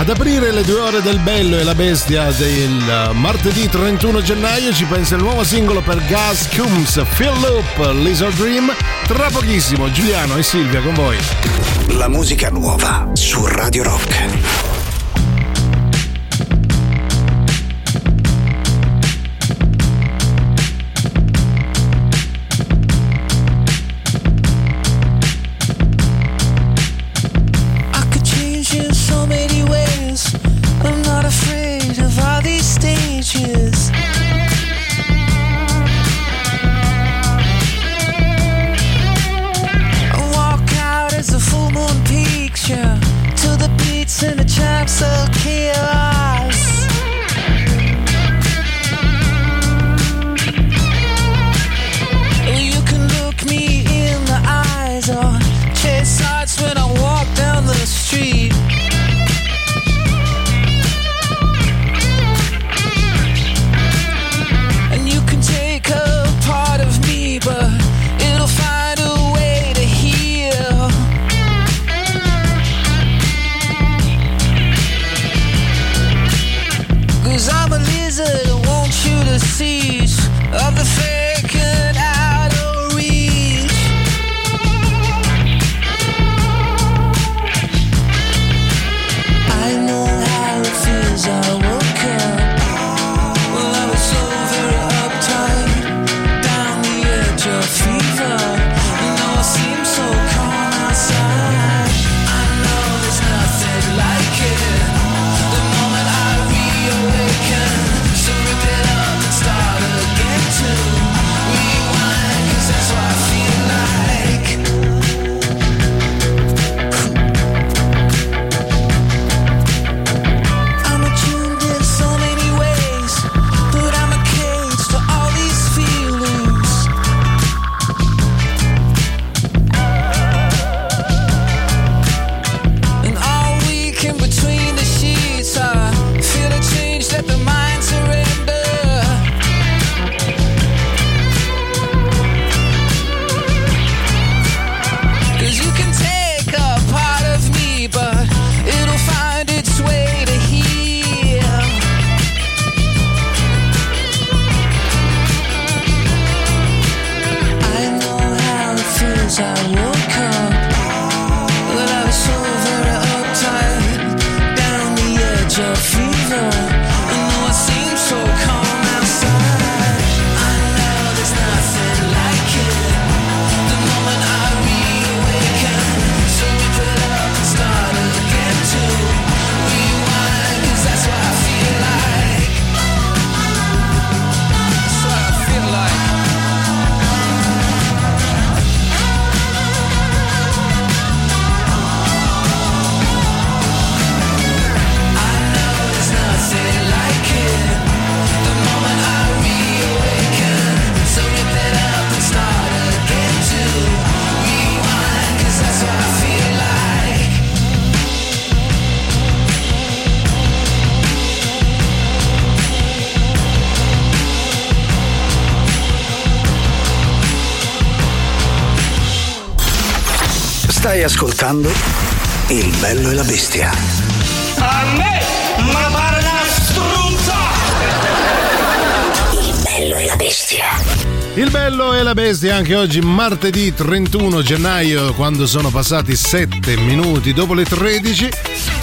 Ad aprire le due ore del bello e la bestia del martedì 31 gennaio ci pensa il nuovo singolo per Gas Coombs, Phil Loop, Lizard Dream. Tra pochissimo Giuliano e Silvia con voi. La musica nuova su Radio Rock. Stai ascoltando Il bello e la bestia. A me, ma pare una struzza! Il bello e la bestia. Il bello e la bestia anche oggi martedì 31 gennaio quando sono passati 7 minuti dopo le 13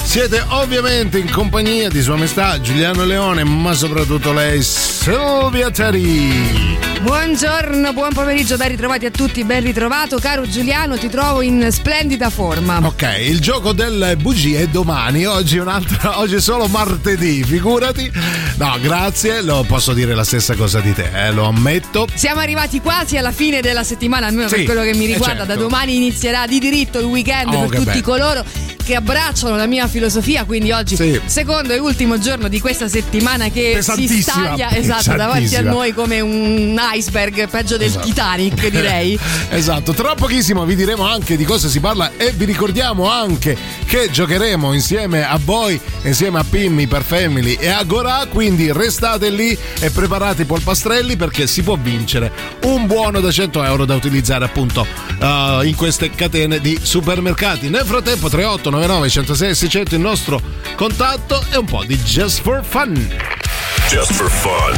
siete ovviamente in compagnia di Sua Maestà Giuliano Leone ma soprattutto lei Silvia Tari. Buongiorno, buon pomeriggio, ben ritrovati a tutti, ben ritrovato. Caro Giuliano, ti trovo in splendida forma. Ok, il gioco delle bugie è domani, oggi oggi è solo martedì, figurati. No, grazie, lo posso dire la stessa cosa di te, eh, lo ammetto. Siamo arrivati quasi alla fine della settimana, almeno Sì, per quello che mi eh, riguarda. certo. Da domani inizierà di diritto il weekend Oh, per tutti bello. coloro che abbracciano la mia filosofia, quindi oggi Sì. secondo e ultimo giorno di questa settimana che si staglia esatto, davanti a noi come un iceberg, peggio del Titanic direi. Esatto, tra pochissimo vi diremo anche di cosa si parla e vi ricordiamo anche che giocheremo insieme a voi, insieme a Pimmi per Family e a Gorà, quindi restate lì e preparate i polpastrelli perché si può vincere un buono da 100 euro da utilizzare appunto uh, in queste catene di supermercati. Nel frattempo 3899 106 600 il nostro contatto e un po' di Just for Fun. Just for fun.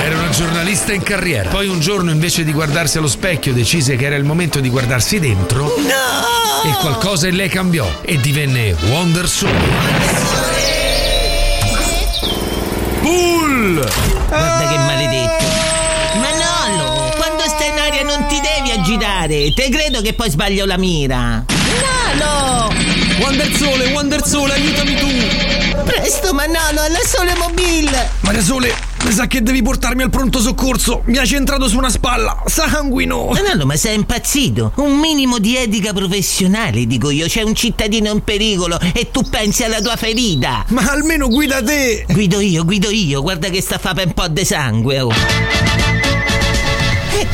Era una giornalista in carriera. Poi un giorno invece di guardarsi allo specchio decise che era il momento di guardarsi dentro. E qualcosa in lei cambiò e divenne Wonder Soul. Bull! Guarda che maledetto. Agitare. Te credo che poi sbaglio la mira. Manolo! Wonder Sole, Wonder Sole, aiutami tu! Presto Manolo, alla sole mobile! Maria Sole, mi sa che devi portarmi al pronto soccorso. Mi ha centrato su una spalla. Sanguino! Manolo, ma sei impazzito? Un minimo di etica professionale, dico io. C'è un cittadino in pericolo e tu pensi alla tua ferita. Ma almeno guida te! Guido io, guido io. Guarda che sta a fare un po' di sangue. Oh.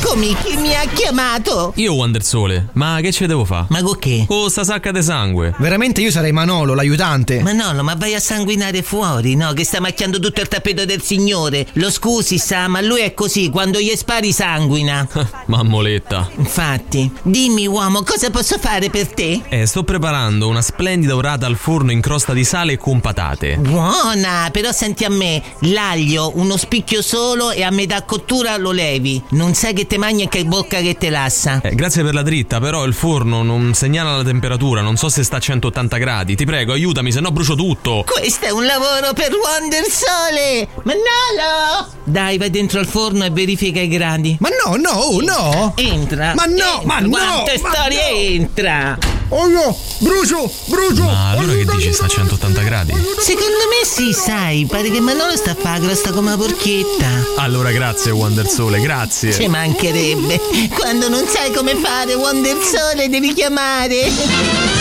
Eccomi, chi mi ha chiamato? Io Wonder Sole, ma che ce devo fare? Ma con che? Con sta sacca di sangue. Veramente io sarei Manolo, l'aiutante. Manolo, ma vai a sanguinare fuori, no? Che sta macchiando tutto il tappeto del signore. Lo scusi, sa, ma lui è così, quando gli spari sanguina. Mammoletta. Infatti, dimmi uomo, cosa posso fare per te? Eh, sto preparando una splendida orata al forno in crosta di sale con patate. Buona, però senti a me, l'aglio, uno spicchio solo e a metà cottura lo levi. Non sai che te mangi e che bocca che te lassa. Eh, grazie per la dritta, però il forno non segnala la temperatura, non so se sta a 180 gradi. Ti prego, aiutami, se no brucio tutto. Questo è un lavoro per Wonder Sole! Manolo! Dai, vai dentro al forno e verifica i gradi. Ma no, no, oh, no! Entra! Ma no, entra. ma no, Quante ma storie no. entra! Oh no! Brucio! Brucio! Ma allora che dici, sta a 180 gradi? Secondo me sì, sai, pare che Manolo sta a fare crosta come una porchietta. Allora grazie Wonder Sole, grazie. Ci mancherebbe. Quando non sai come fare Wonder Sole devi chiamare.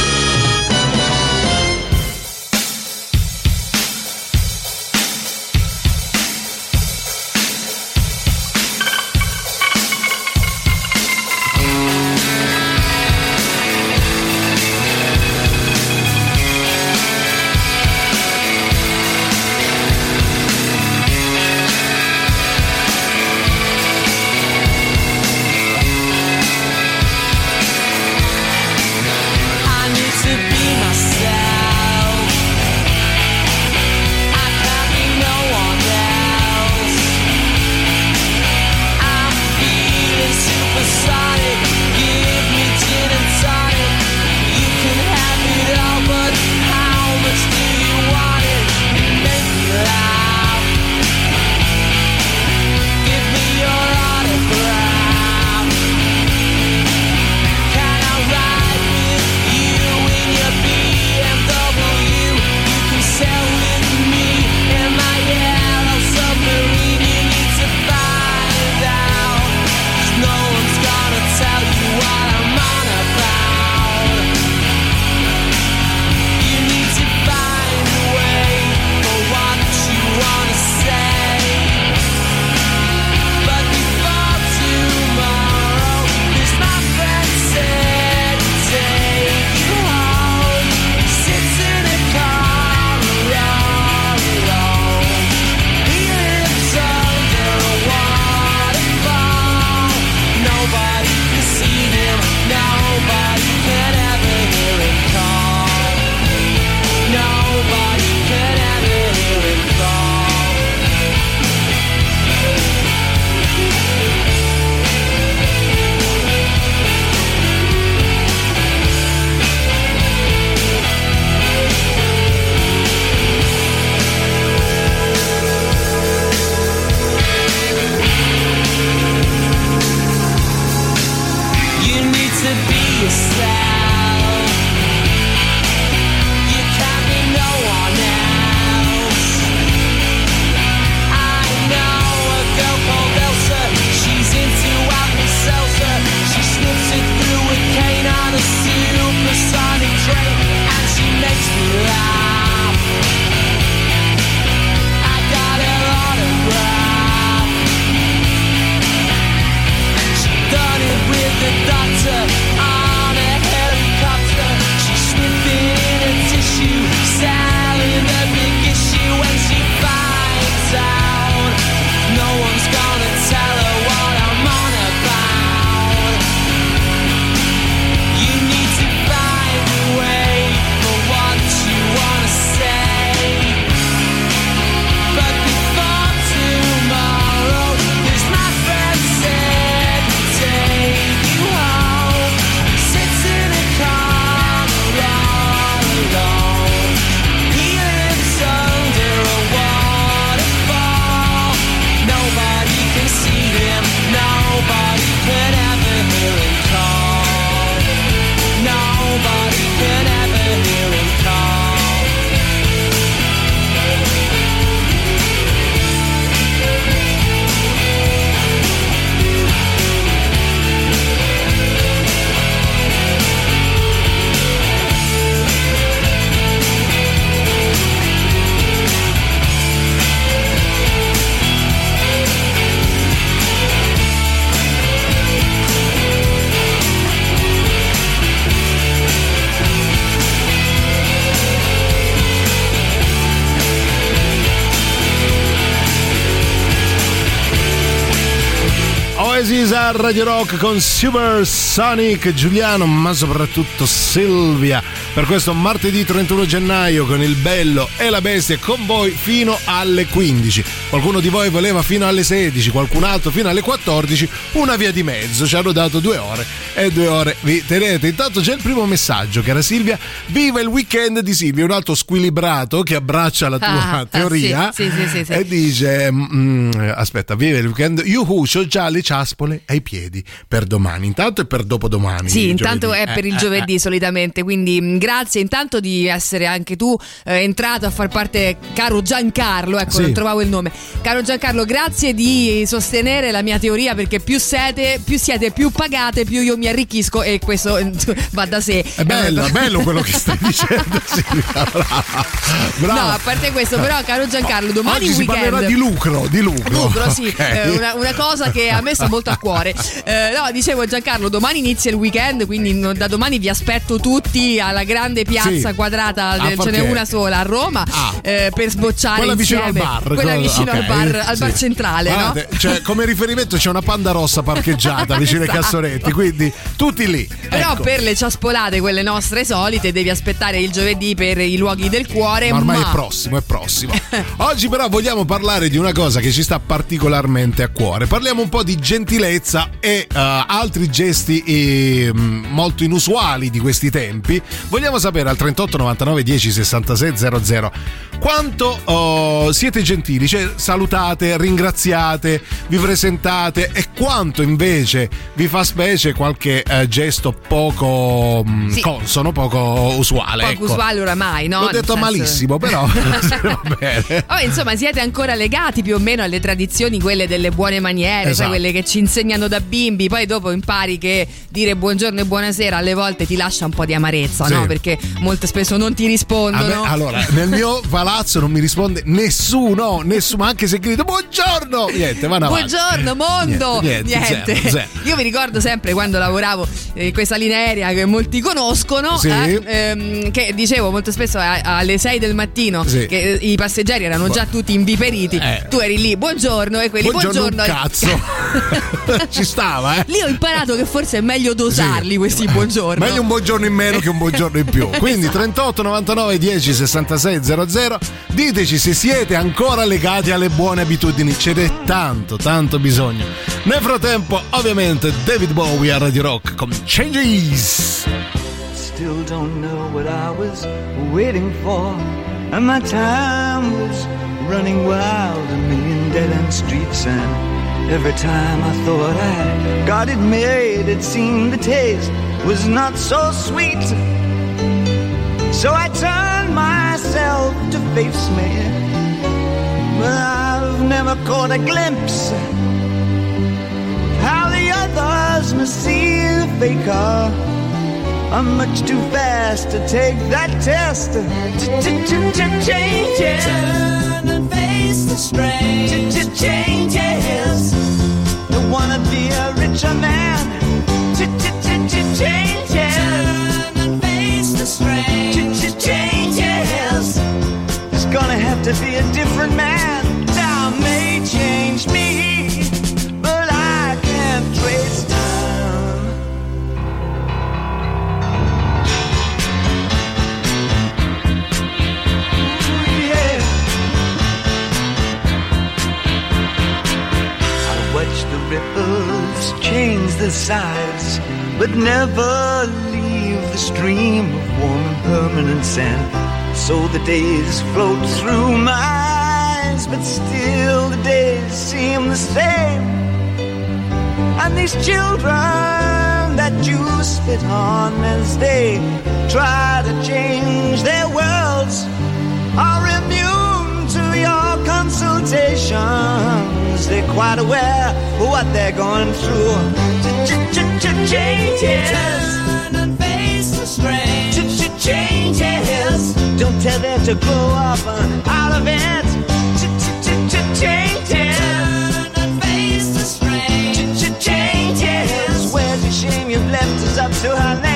Radio Rock con Super Sonic, Giuliano, ma soprattutto Silvia. Per questo martedì 31 gennaio con il bello e la bestia con voi fino alle 15. Qualcuno di voi voleva fino alle 16, qualcun altro fino alle 14, una via di mezzo. Ci hanno dato due ore e due ore vi tenete. Intanto c'è il primo messaggio che era Silvia. Viva il weekend di Silvia, un altro squilibrato che abbraccia la tua Ah, teoria sì, sì, sì, e dice: mm, Aspetta, viva il weekend. Yuhu, c'ho già le ciaspole ai piedi per domani. Intanto e per dopodomani. Sì, intanto giovedì. è per Eh, il eh, giovedì solitamente, quindi mh, grazie intanto di essere anche tu eh, entrato a far parte, caro Giancarlo, ecco, non trovavo il nome. Caro Giancarlo, grazie di sostenere la mia teoria perché più siete, più siete, più pagate, più io mi arricchisco e questo eh, va da sé. È bello, è bello quello che stai dicendo, Silvia. Brava. Brava. No, a parte questo, però, caro Giancarlo, domani Oggi il si weekend. parlerà di lucro, di lucro. Lucro, sì, Ok. eh, una, una cosa che a me sta molto a cuore. Eh, no, dicevo Giancarlo, domani inizia il weekend, quindi da domani vi aspetto tutti alla grande piazza Sì. quadrata, A de- far ce n'è una sola a Roma, Ah. eh, per sbocciare Quella vicino insieme. al bar. Quella vicino ok, al bar, al sì. bar centrale, Guardate, no? cioè, come riferimento c'è una panda rossa parcheggiata vicino ai Esatto. cassonetti, quindi tutti lì. Però Ecco. per le ciaspolate, quelle nostre solite, devi aspettare il giovedì per i luoghi del cuore. Ma ormai ma- è prossimo, è prossimo. Oggi però vogliamo parlare di una cosa che ci sta particolarmente a cuore. Parliamo un po' di gentilezza e eh, altri gesti eh, molto inusuali di questi tempi. Vogliamo sapere al 38 99 10 66 00 quanto oh, siete gentili, cioè salutate, ringraziate, vi presentate e quanto invece vi fa specie qualche eh, gesto poco mm, Sì. consono, poco usuale. Poco ecco. usuale oramai, no? L'ho detto senso- malissimo, però va. Vabbè, insomma, siete ancora legati più o meno alle tradizioni, quelle delle buone maniere, Esatto. quelle che ci insegnano da bimbi. Poi dopo impari che dire buongiorno e buonasera alle volte ti lascia un po' di amarezza, Sì. no? Perché molto spesso non ti A me- rispondono. allora, nel mio palazzo non mi risponde nessuno, nessuno, anche se grido buongiorno, niente, vanno avanti. Buongiorno mondo! Niente, niente, zero, zero. Io mi ricordo sempre quando lavoravo eh, in questa linea aerea che molti conoscono, Sì. eh, ehm, che dicevo molto spesso a- alle 6 del mattino Sì. che eh, i passeggeri erano già tutti inviperiti. Eh. Tu eri lì, buongiorno, e quelli Buongiorno, buongiorno. un cazzo. Ci stava, eh? Lì ho imparato che forse è meglio dosarli Sì. questi buongiorno. Meglio un buongiorno in meno che un buongiorno in più. Quindi 38 99 10 66 00. Diteci se siete ancora legati alle buone abitudini. Ce n'è tanto, tanto bisogno. Nel frattempo, ovviamente, David Bowie a Radio Rock con Changes. Still don't know what I was waiting for. And my time was running wild, a million dead end streets. And every time I thought I got it made, it seemed the taste was not so sweet. So I turned myself to face me. But I've never caught a glimpse the others must see the faker. I'm much too fast to take that test. Changes. Turn and face the strange. Changes. Don't wanna be a richer man. Changes. Turn and face the strange. Changes. It's gonna have to be a different man. The size, but never leave the stream of warm and permanent sand. So the days float through my eyes, but still the days seem the same. And these children that you spit on as they try to change their worlds are immune to your consultations. They're quite aware of what they're going through. Changes. Turn and face the strange. Changes. Don't tell them to grow up uh, out of it. Changes. Turn and face the strange. Changes. Where's the shame you've left us up to her accident?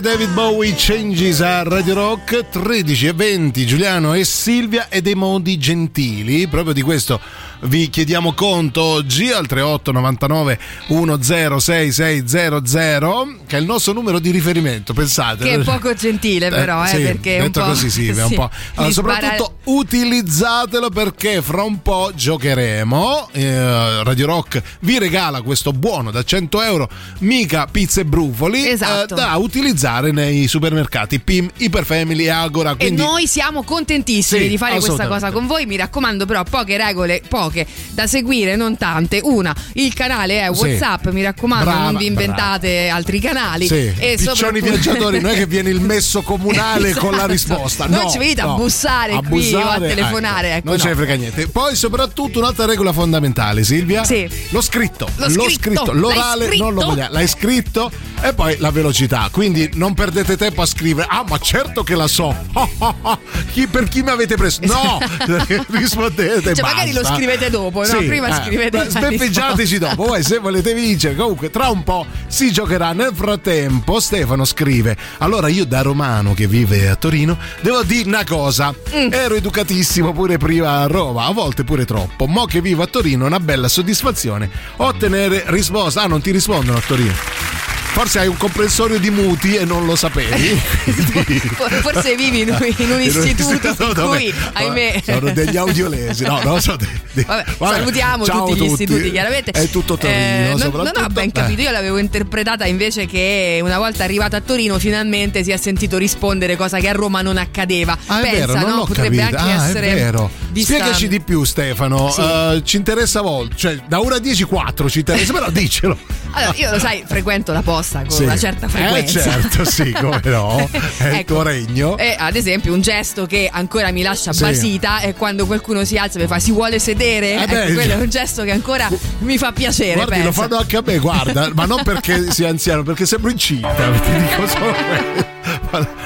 David Bowie changes a Radio Rock 13 e 20 Giuliano e Silvia e dei modi gentili. Proprio di questo vi chiediamo conto oggi al 3899 106600 che è il nostro numero di riferimento pensate Che è poco gentile, però, eh, sì, perché è un detto po'- così sì, è un sì, po'. Allora, soprattutto utilizzatelo perché fra un po' giocheremo eh, Radio Rock vi regala questo buono da 100 euro mica pizze e brufoli Esatto. eh, da utilizzare nei supermercati PIM, Iperfamily e Agora E quindi noi siamo contentissimi Sì, di fare questa cosa con voi. Mi raccomando, però, poche regole, poche da seguire, non tante. Una, il canale è Sì. WhatsApp, mi raccomando, Brava, non vi inventate altri canali. Sì, E piccioni viaggiatori, non è che viene il messo comunale con la Esatto. risposta. Non no, ci venite a no. bussare qui o a telefonare, ecco, non ce no. ne frega niente. Poi, soprattutto, un'altra regola fondamentale, Silvia. Sì. Lo scritto. Lo scritto. L'orale L'hai non lo scritto? vogliamo. L'hai scritto e poi la velocità. Quindi non perdete tempo a scrivere. Ah, ma certo che la so. Chi- per chi mi avete preso? No! Rispondete. Cioè, magari lo basta. Scrivete dopo, no? Prima eh, scrivete Sbeffeggiateci dopo. Poi, se volete vincere, comunque, tra un po' si giocherà. Nel frattempo, Stefano scrive: Allora, io da romano che vive a Torino, devo dire una cosa. Mm. Ero educatissimo pure prima a Roma, a volte pure troppo. Mo che vivo a Torino, una bella soddisfazione ottenere risposta. Ah, non ti rispondono a Torino. Forse hai un comprensorio di muti e non lo sapevi. Forse vivi in un, in un istituto in dove- cui, ahimè. Sono degli audiolesi, no, no, sono dei- dei- Vabbè, Vabbè, salutiamo ciao tutti gli istituti, chiaramente. È tutto Torino, Eh, non, non soprattutto. ho ben capito, io l'avevo interpretata invece che una volta arrivato a Torino finalmente si è sentito rispondere cosa che a Roma non accadeva. Ah, Pensa, vero, non no? l'ho Potrebbe capito. anche ah, essere è vero. vista- Spiegaci di più, Stefano. Sì. Eh, ci interessa a volte, cioè da 1 a 10, 4 ci interessa, però dicelo. Allora, io lo sai, frequento la posta con Sì. una certa frequenza. Eh, certo, sì, come no. È il Ecco. tuo regno. E ad esempio un gesto che ancora mi lascia Sì. basita è quando qualcuno si alza e mi fa si vuole sedere? Eh Ecco, quello è un gesto che ancora mi fa piacere. Guardi, lo fanno anche a me, guarda, ma non perché sia anziano, perché sembro incinta. Ti dico solo.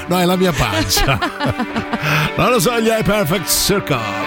No, è la mia pancia. Non lo so, gli hai perfect circle.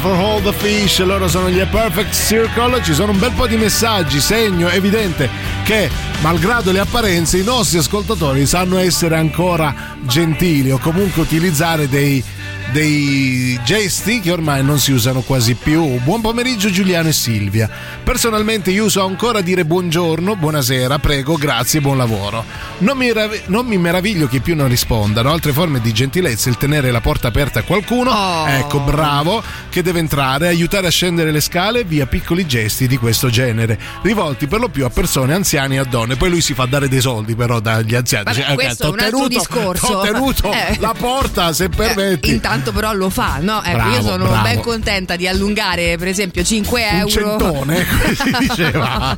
For all the fish. Loro sono gli A Perfect Circle. Ci sono un bel po' di messaggi, segno evidente che, malgrado le apparenze, i nostri ascoltatori sanno essere ancora gentili o comunque utilizzare dei, dei gesti che ormai non si usano quasi più. Buon pomeriggio Giuliano e Silvia. Personalmente io uso ancora dire buongiorno, buonasera, prego, grazie, buon lavoro. Non mi, rav- non mi meraviglio che più non rispondano. Altre forme di gentilezza, il tenere la porta aperta a qualcuno, Oh. ecco, bravo, che deve entrare, aiutare a scendere le scale via piccoli gesti di questo genere, rivolti per lo più a persone anziane e a donne. Poi lui si fa dare dei soldi però dagli anziani. Vabbè, "Ok, questo è t'ho un altro tenuto- discorso." t'ho tenuto Eh. la porta se permetti. Intanto però lo fa, no? Ecco, Bravo, io sono bravo. ben contenta di allungare per esempio 5 un euro centone, come si diceva.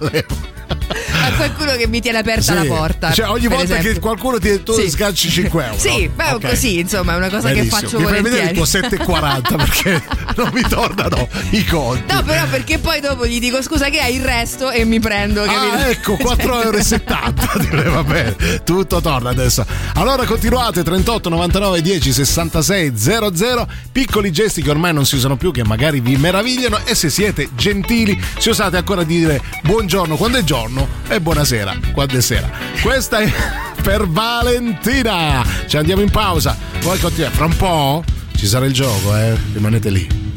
A qualcuno che mi tiene aperta la Sì. porta. Cioè, ogni volta esempio. che qualcuno ti tu Sì. scacci 5 euro. Sì, beh, Ok. così, insomma, è una cosa Benissimo. che faccio Mi fai vedere volentieri. il tuo 7,40 perché non mi tornano i conti. No, però perché poi dopo gli dico scusa che hai il resto e mi prendo. capito? Ah, ecco, 4,70 euro. Direi, va bene, tutto torna adesso. Allora continuate 38 99 10 66 00. Piccoli gesti che ormai non si usano più, che magari vi meravigliano. E se siete gentili, ci osate ancora dire buongiorno quando è giorno e buonasera quando è sera. Questa è per Valentina. Ci andiamo in pausa. Poi continuiamo. Fra un po' ci sarà il gioco, eh. Rimanete lì.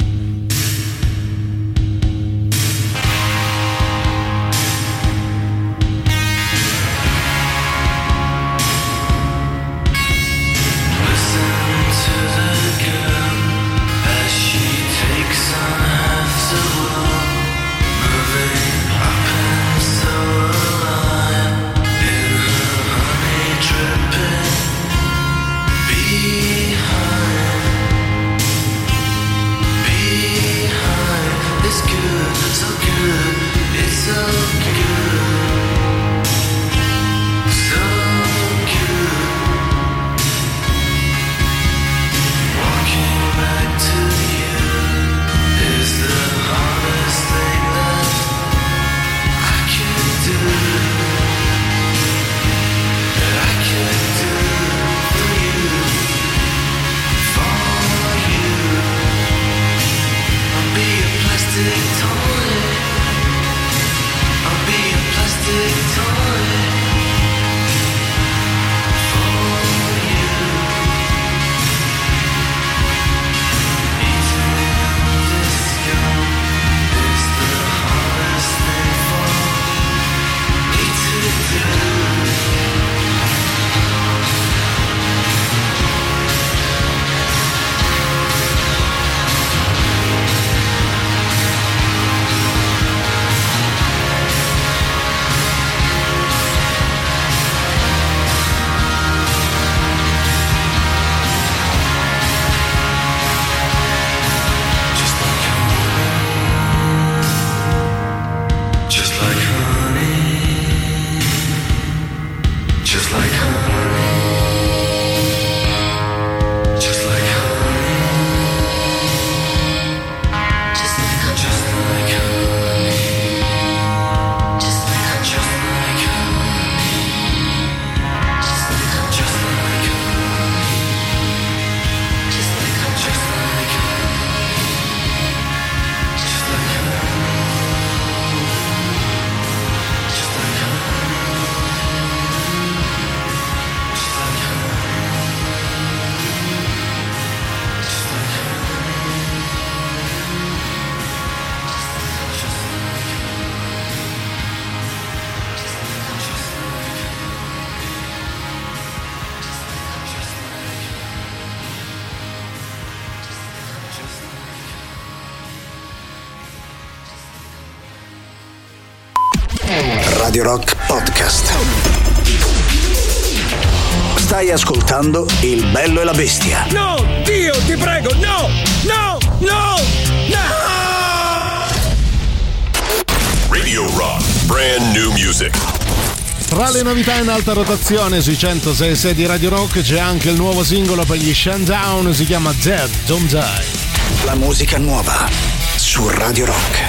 Ascoltando Il bello e la bestia. No, Dio, ti prego, no, no, no, no! Radio Rock, brand new music. Tra le novità in alta rotazione sui 106 di Radio Rock c'è anche il nuovo singolo per gli Shandown, si chiama Dead Don't Die. La musica nuova su Radio Rock.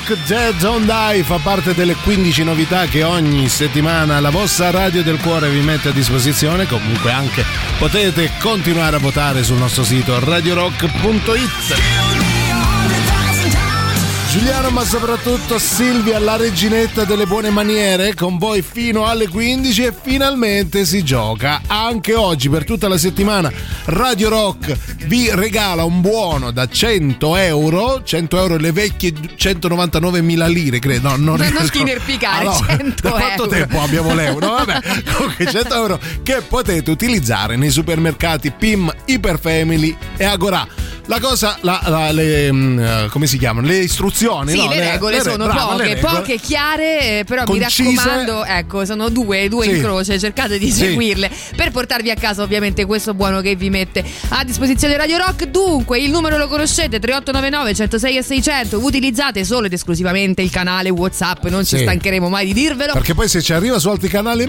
Rock Dead Don't Die fa parte delle 15 novità che ogni settimana la vostra radio del cuore vi mette a disposizione. Comunque anche potete continuare a votare sul nostro sito radiorock.it. Giuliano, ma soprattutto Silvia, la reginetta delle buone maniere, con voi fino alle 15 e finalmente si gioca. Anche oggi, per tutta la settimana, Radio Rock vi regala un buono da 100 euro, 100 euro le vecchie 199 mila lire, credo. No, non, Non è- schinerpicare, Ah, no. 100 Da quanto euro. tempo abbiamo l'euro? Vabbè, comunque 100 euro che potete utilizzare nei supermercati PIM, Hyperfamily e Agora. La cosa, la- la- le, mm, eh, come si chiamano? Le istruzioni, Sì, no? le regole le- sono le poche, regole. poche, chiare, eh, però Concise. mi raccomando, ecco, sono due, due Sì. in croce, cercate di Sì. seguirle per portarvi a casa ovviamente questo buono che vi mette a disposizione Radio Rock. Dunque, il numero lo conoscete, 3899 106 e 600, utilizzate solo ed esclusivamente il canale WhatsApp, non ci Sì. stancheremo mai di dirvelo. Perché poi se ci arriva su altri canali,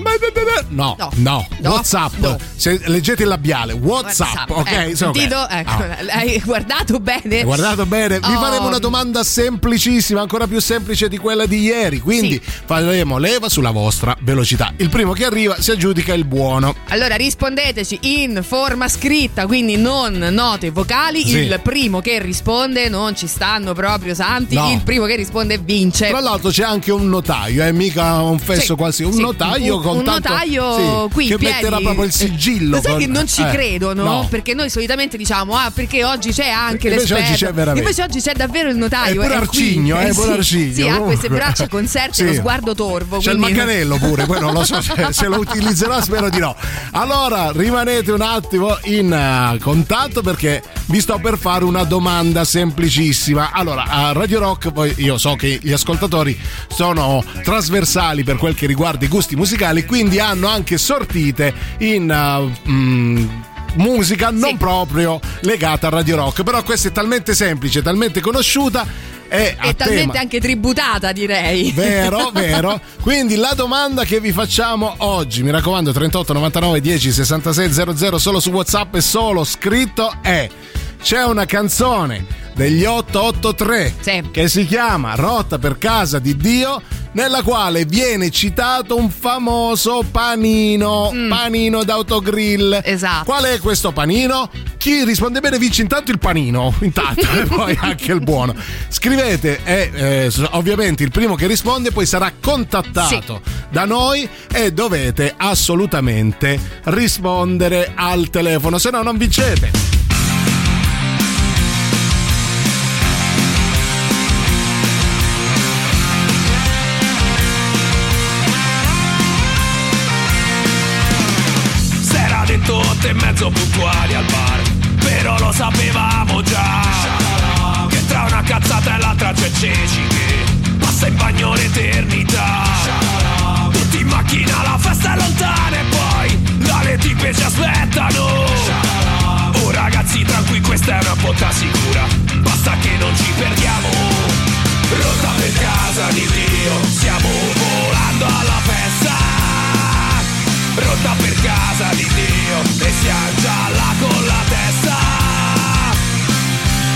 no, no, No. No. WhatsApp. No. Se leggete il labiale, WhatsApp, ok? Ecco, Insomma, sentito? Ecco, ah. hai guardato bene? Hai guardato bene? Vi Oh. faremo una domanda semplicissima, ancora più semplice di quella di ieri. Quindi faremo leva sulla vostra velocità. Il primo che arriva si aggiudica il buono. Allora rispondeteci in forma scritta, quindi non note vocali. Sì. Il primo che risponde non ci stanno proprio santi. No. Il primo che risponde vince. Tra l'altro c'è anche un notaio, è mica un fesso Sì, qualsiasi, un sì, notaio un- con un tanto- notaio sì, qui che piedi. metterà proprio il sigillo. Lo sai con- che non ci eh, credono? no. Perché noi solitamente diciamo, ah, perché oggi c'è anche Invece l'esperto. oggi c'è veramente. Invece oggi c'è davvero il notaio. È pure qui. Arcigno, eh, pure sì, Arcigno, Sì, ha queste braccia conserte e lo Sì. sguardo torvo. C'è il quindi- manganello pure, poi non lo so se, se lo utilizzerà, spero di no. Allora, rimanete un attimo in eh, contatto perché vi sto per fare una domanda semplicissima. Allora, a Radio Rock, poi io so che gli ascoltatori sono trasversali per quel che riguarda i gusti musicali, quindi hanno anche sortite in... eh, mm, musica non proprio legata a Radio Rock però questa è talmente semplice talmente conosciuta è E talmente tema anche tributata, direi. Vero, vero. Quindi la domanda che vi facciamo oggi, mi raccomando, 38 99 10 66 00 solo su WhatsApp e solo scritto è: c'è una canzone degli 883 che si chiama Rotta per casa di Dio nella quale viene citato un famoso panino, panino d'autogrill. Esatto. Qual è questo panino? Chi risponde bene vince intanto il panino, intanto e poi anche il buono. Scrivete e eh, ovviamente il primo che risponde poi sarà contattato da noi e dovete assolutamente rispondere al telefono, se no non vincete. Puntuali al bar Però lo sapevamo già. Che tra una cazzata e l'altra c'è Ceci Che passa in bagno l'eternità. Tutti in macchina, la festa è lontana E poi dalle tipe ci aspettano. Oh ragazzi tranquilli questa è una botta sicura. Basta che non ci perdiamo. Rotta per casa di Dio Stiamo Rotta per casa di Dio E siamo già con la testa.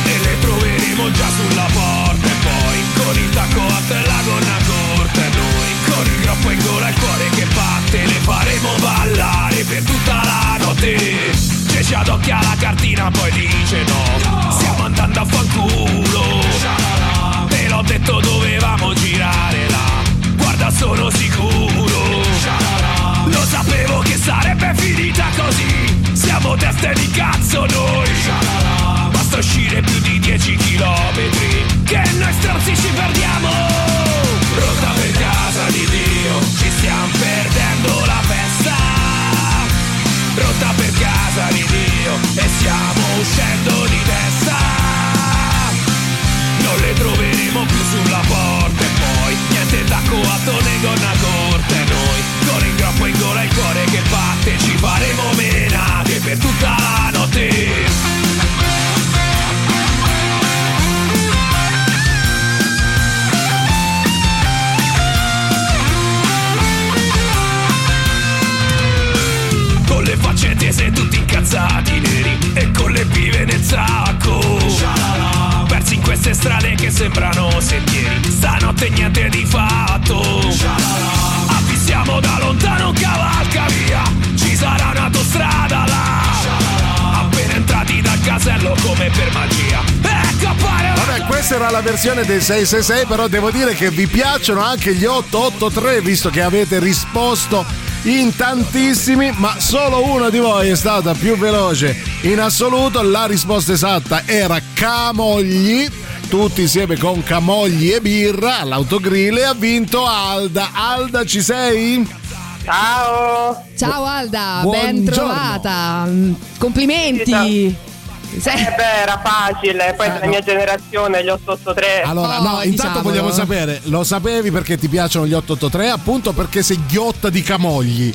E le troveremo già sulla porta E poi con il tacco alto e la gonna corta E noi con il groppo in gola e il cuore che batte Le faremo ballare per tutta la notte. C'è ci adocchia la cartina poi dice no. Stiamo andando a fanculo. Te l'ho detto dovevamo girare là. Guarda sono sicuro sarebbe finita così. Siamo teste di cazzo noi. Basta uscire più di 10 chilometri Che noi stronzi ci perdiamo. Rotta per casa di Dio Ci stiamo perdendo la festa. Rotta per casa di Dio E stiamo uscendo di testa. Non le troveremo più sulla porta e poi niente tacco alto né gonna ci faremo menate per tutta la notte. Con le facce tese tutti incazzati neri e con le pive nel sacco. Persi in queste strade che sembrano sentieri stanotte niente di fatto. Avvisiamo da lontano cavalca via casello come per magia ecco appare Vabbè, questa era la versione del 666, però devo dire che vi piacciono anche gli 883, visto che avete risposto in tantissimi, ma solo uno di voi è stata più veloce in assoluto. La risposta esatta era Camogli. Tutti insieme con Camogli e birra all'autogrill e ha vinto Alda. Alda, ci sei? Ciao! Ciao Alda, Buongiorno. ben trovata. Mm, Complimenti. Eh beh, era facile, poi della mia generazione, gli 883. Allora, Oh, no, intanto diciamolo. vogliamo sapere, lo sapevi perché ti piacciono gli 883? Appunto perché sei ghiotta di Camogli.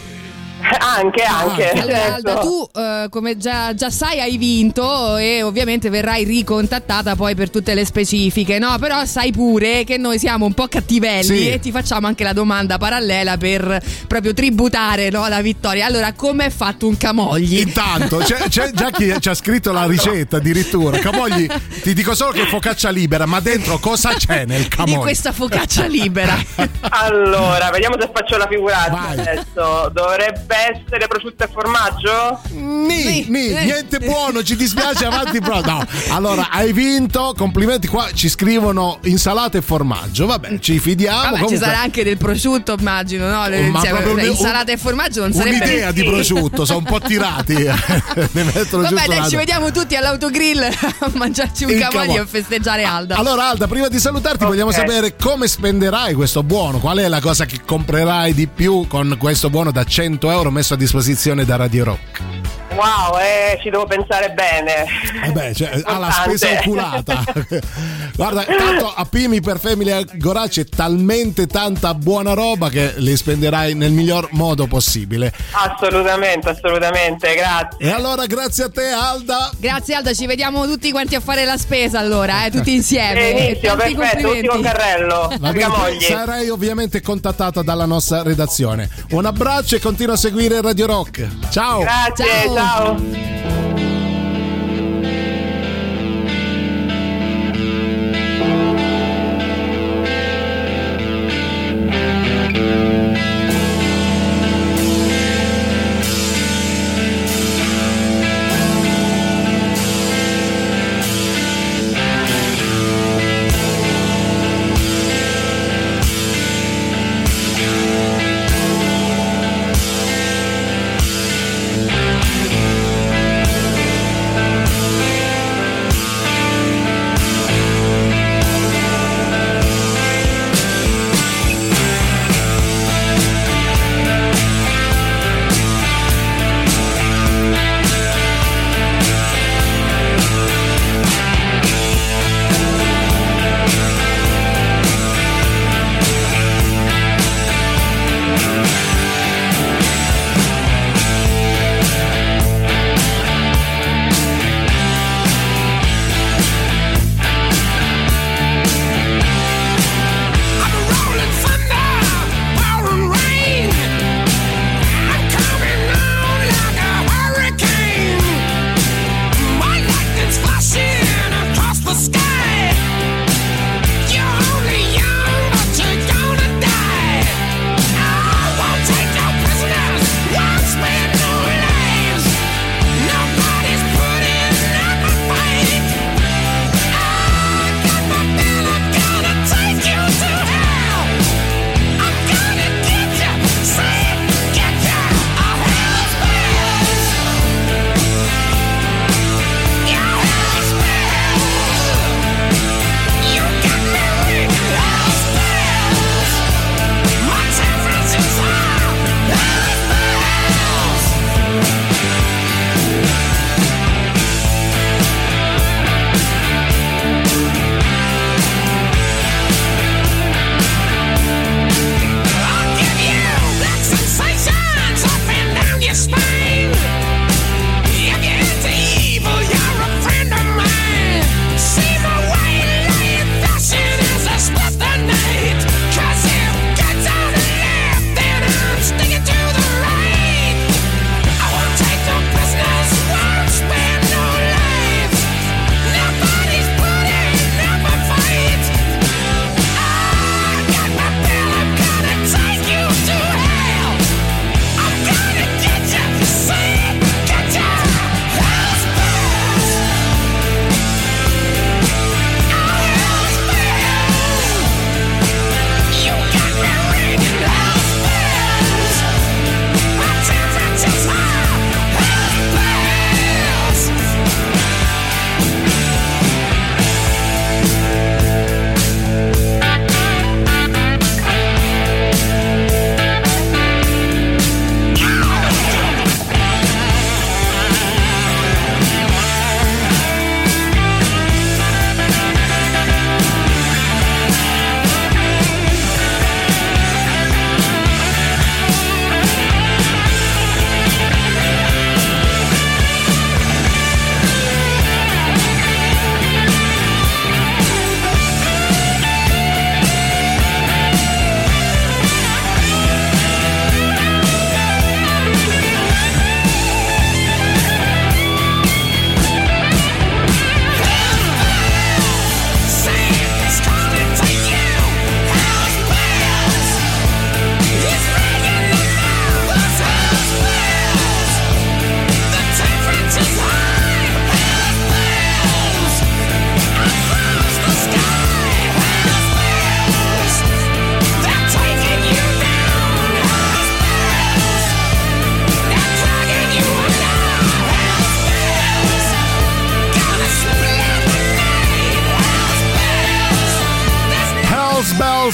Anche, anche. Allora, certo. Alda, tu eh, come già, già sai hai vinto e ovviamente verrai ricontattata poi per tutte le specifiche, no? Però sai pure che noi siamo un po' cattivelli Sì. e ti facciamo anche la domanda parallela per proprio tributare no, la vittoria. Allora, come è fatto un camogli? Intanto c'è, c'è già chi ci ha scritto la ricetta addirittura. Camogli, ti dico solo che è focaccia libera, ma dentro cosa c'è nel di camogli? questa focaccia libera. Allora, vediamo se faccio la figurata adesso. Dovrebbe essere prosciutto e formaggio? Ni, ni, niente buono, ci dispiace, avanti pro. No, allora hai vinto, complimenti. Qua ci scrivono insalata e formaggio. Vabbè, ci fidiamo. Vabbè, ci sarà anche del prosciutto, immagino, no? Le- Ma insieme- proprio un- insalata e formaggio non sarebbe Un'idea di prosciutto, sono un po' tirati. ne mettono Vabbè, dai, ci vediamo tutti all'autogrill a mangiarci un cavolo. e a festeggiare Alda. Allora, Alda, prima di salutarti, vogliamo sapere come spenderai questo buono. Qual è la cosa che comprerai di più con questo buono da 100 euro messo a disposizione da Radio Rock? Wow, eh, ci devo pensare bene. Eh beh, cioè, ha la Importante. spesa oculata. Guarda, tanto a Pimi per Family Gorà c'è talmente tanta buona roba che li spenderai nel miglior modo possibile. Assolutamente, assolutamente, grazie. E allora, grazie a te, Alda. Grazie Alda, ci vediamo tutti quanti a fare la spesa allora, eh, tutti insieme. Inizio, tanti perfetto, ultimo carrello. Va bene, sarai ovviamente contattata dalla nostra redazione. Un abbraccio e continua a seguire Radio Rock. Ciao. Grazie, ciao. Ciao.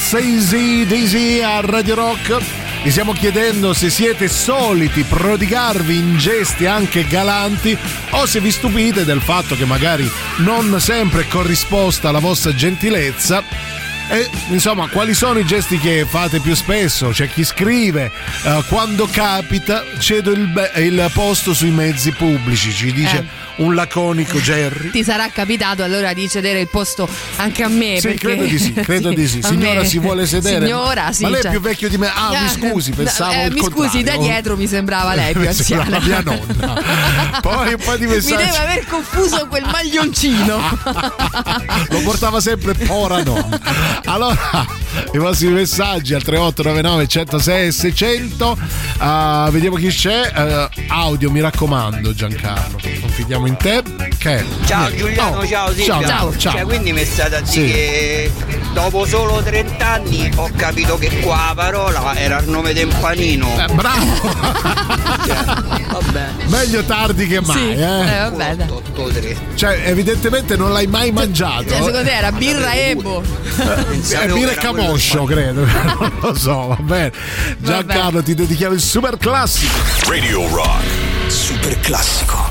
Say Daisy a Radio Rock. Vi stiamo chiedendo se siete soliti prodigarvi in gesti anche galanti o se vi stupite del fatto che magari non sempre è corrisposta la vostra gentilezza. E insomma, quali sono i gesti che fate più spesso? C'è chi scrive: eh, Quando capita, cedo il, be- il posto sui mezzi pubblici, ci dice Eh. un laconico Jerry. Ti sarà capitato allora di cedere il posto anche a me. Sì, perché- credo di sì, credo di sì. Signora, me- si vuole sedere? Signora, sì. Ma lei è cioè- più vecchio di me. Ah, mi scusi, pensavo Eh, mi scusi, da contrario. dietro mi sembrava lei più Mi anziana. mia nonna. Poi un po' di Mi messaggi. deve aver confuso quel maglioncino. Lo portava sempre Pora nonna. Allora, i vostri messaggi al 3899 106 600. Ah, vediamo chi c'è. Eh, audio, mi raccomando, Giancarlo. Confidiamo in te. Che? Ciao. Giuliano, Oh, ciao Silvia. Ciao, ciao. Cioè, quindi mi state a dire Sì. che dopo solo 30 anni ho capito che qua la parola era il nome del panino. Eh, bravo! vabbè. Meglio tardi che mai, Sì, eh. eh, vabbè, dai. Cioè, evidentemente non l'hai mai mangiato. Cioè, secondo te era birra Ebo? È birra e camoscio, credo. non lo so, va bene. Giancarlo, ti dedichiamo il super classico. Radio Rock. Super classico.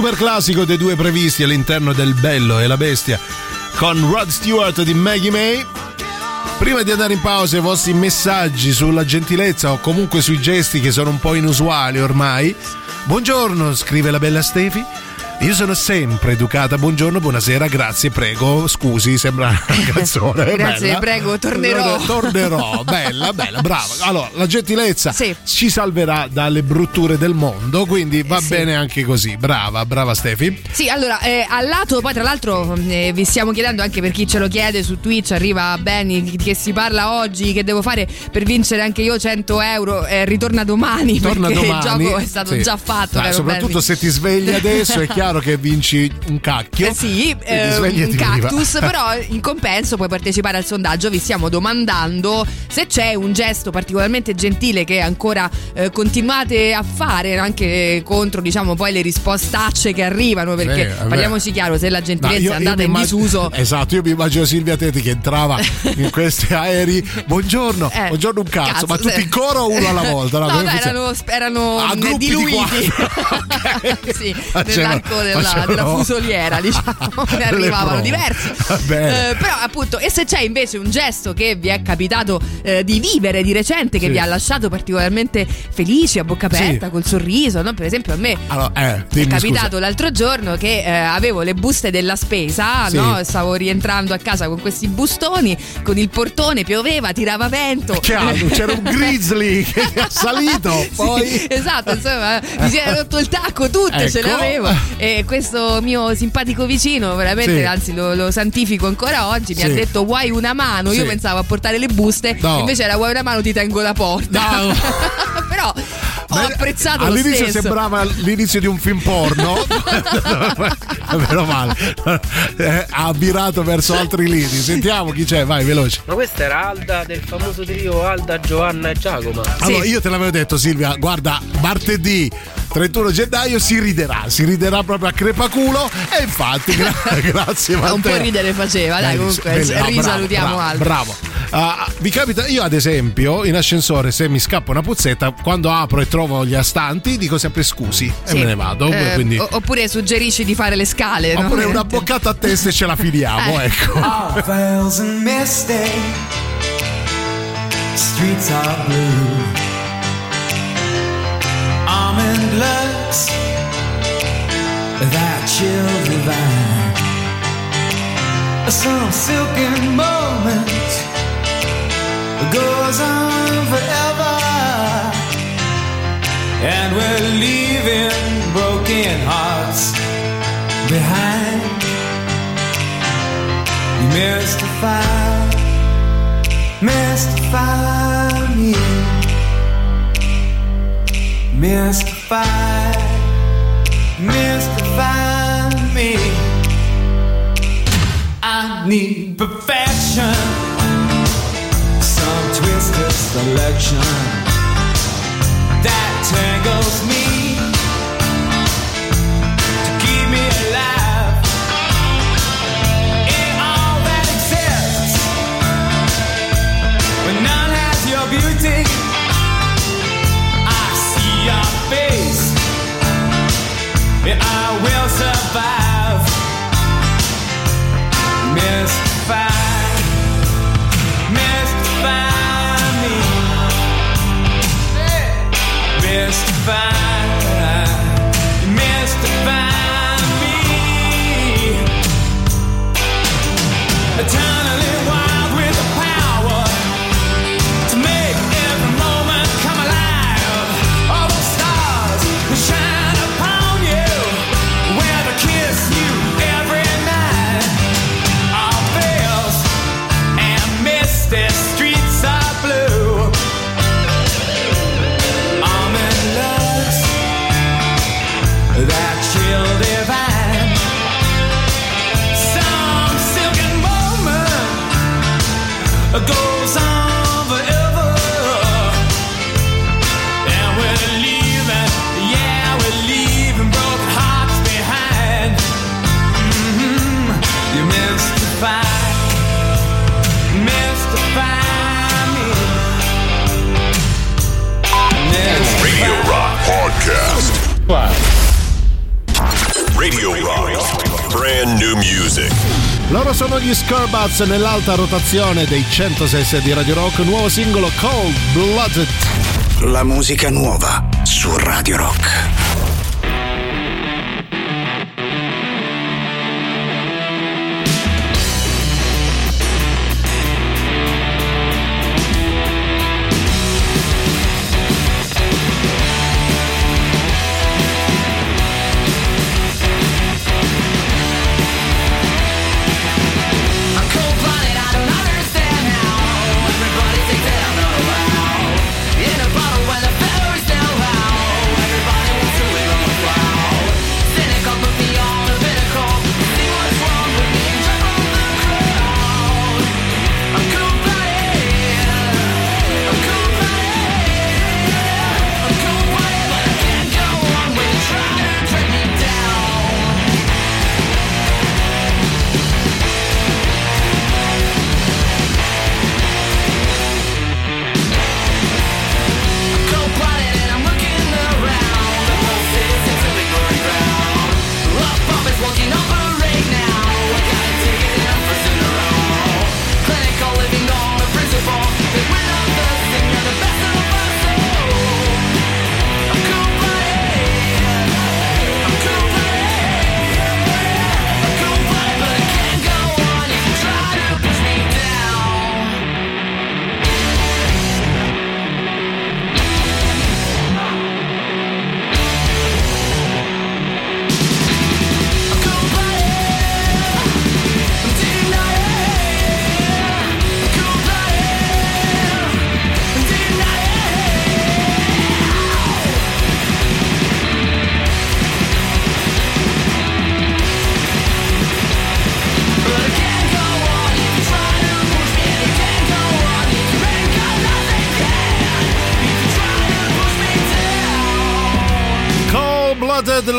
Super classico dei due previsti all'interno del Bello e la Bestia con Rod Stewart di Maggie May. Prima di andare in pausa i vostri messaggi sulla gentilezza o comunque sui gesti che sono un po' inusuali ormai. Buongiorno, scrive la bella Stefi. Io sono sempre educata. Buongiorno, buonasera, grazie, prego. Scusi, sembra una canzone. Grazie, bella. prego, tornerò. Tornerò, bella, bella, brava. Allora, la gentilezza ci salverà dalle brutture del mondo, quindi va bene anche così. Brava, brava Stefi. Sì, allora, eh, al lato, poi tra l'altro eh, vi stiamo chiedendo anche per chi ce lo chiede su Twitch, arriva Benny, che si parla oggi, che devo fare per vincere anche io 100 euro, eh, ritorna domani, Torna perché domani. il gioco è stato Sì. già fatto. Caro soprattutto Benny. se ti svegli adesso è chiaro che vinci un cacchio. Eh sì, eh, un cactus, però in compenso puoi partecipare al sondaggio. Vi stiamo domandando se c'è un gesto particolarmente gentile che ancora eh, continuate a fare, anche contro diciamo poi le rispostacce che arrivano, perché Sì, vabbè. parliamoci chiaro, se la gentilezza No, io- è andata in immagino- disuso, Esatto, io mi immagino Silvia Teti che entrava in questi aerei. Buongiorno, Eh, buongiorno un cazzo, cazzo, ma tutti sì. in coro uno alla volta? No, no, funziona? erano, erano A gruppi di diluiti sì, Facevano- della, della fusoliera, diciamo, ne arrivavano diversi. Eh, però, appunto, e se c'è invece un gesto che vi è capitato eh, di vivere di recente, che Sì. vi ha lasciato particolarmente felici, a bocca aperta, Sì. col sorriso, no? Per esempio, a me Allora, eh, è capitato scusa. l'altro giorno che eh, avevo le buste della spesa, Sì. no? stavo rientrando a casa con questi bustoni, con il portone pioveva, tirava vento. Chiaro, c'era un grizzly che è salito, poi esatto, insomma, mi si era rotto il tacco, tutte ce le Ecco. E questo mio simpatico vicino, veramente, Sì. anzi lo, lo santifico ancora oggi, mi Sì. ha detto vuoi una mano? Io Sì. pensavo a portare le buste, No. invece era vuoi una mano ti tengo la porta. No. Però ho apprezzato lo All'inizio stesso. sembrava l'inizio di un film porno, meno male, Eh, ha virato verso altri lidi. Sentiamo chi c'è, vai veloce. Ma questa era Alda del famoso trio Alda, Giovanna e Giacomo. Allora, io te l'avevo detto, Silvia. Guarda, martedì 31 gennaio si riderà, si riderà proprio a crepaculo. E infatti, gra- grazie, Matteo. Un po' ridere faceva, dai, comunque, bello, no, risalutiamo bravo, Aldo. Bravo. Ah, vi capita, io ad esempio, in ascensore, se mi scappa una puzzetta, quando apro e trovo gli astanti, dico sempre scusi e Sì. me ne vado. Eh, quindi... oppure suggerisci di fare le scale. no? Oppure una boccata a testa e ce la finiamo, Eh. ecco. All veils and. Looks that chill divine. Some silken moment goes on forever, and we're leaving broken hearts behind. Mystify, mystify Mystify, mystify me. I need perfection, some twisted selection that tangles me will survive. Mystify, mystify me, mystify, mystify me. Wild Scorbats nell'alta rotazione dei 106 di Radio Rock, nuovo singolo Cold Blooded. La musica nuova su Radio Rock.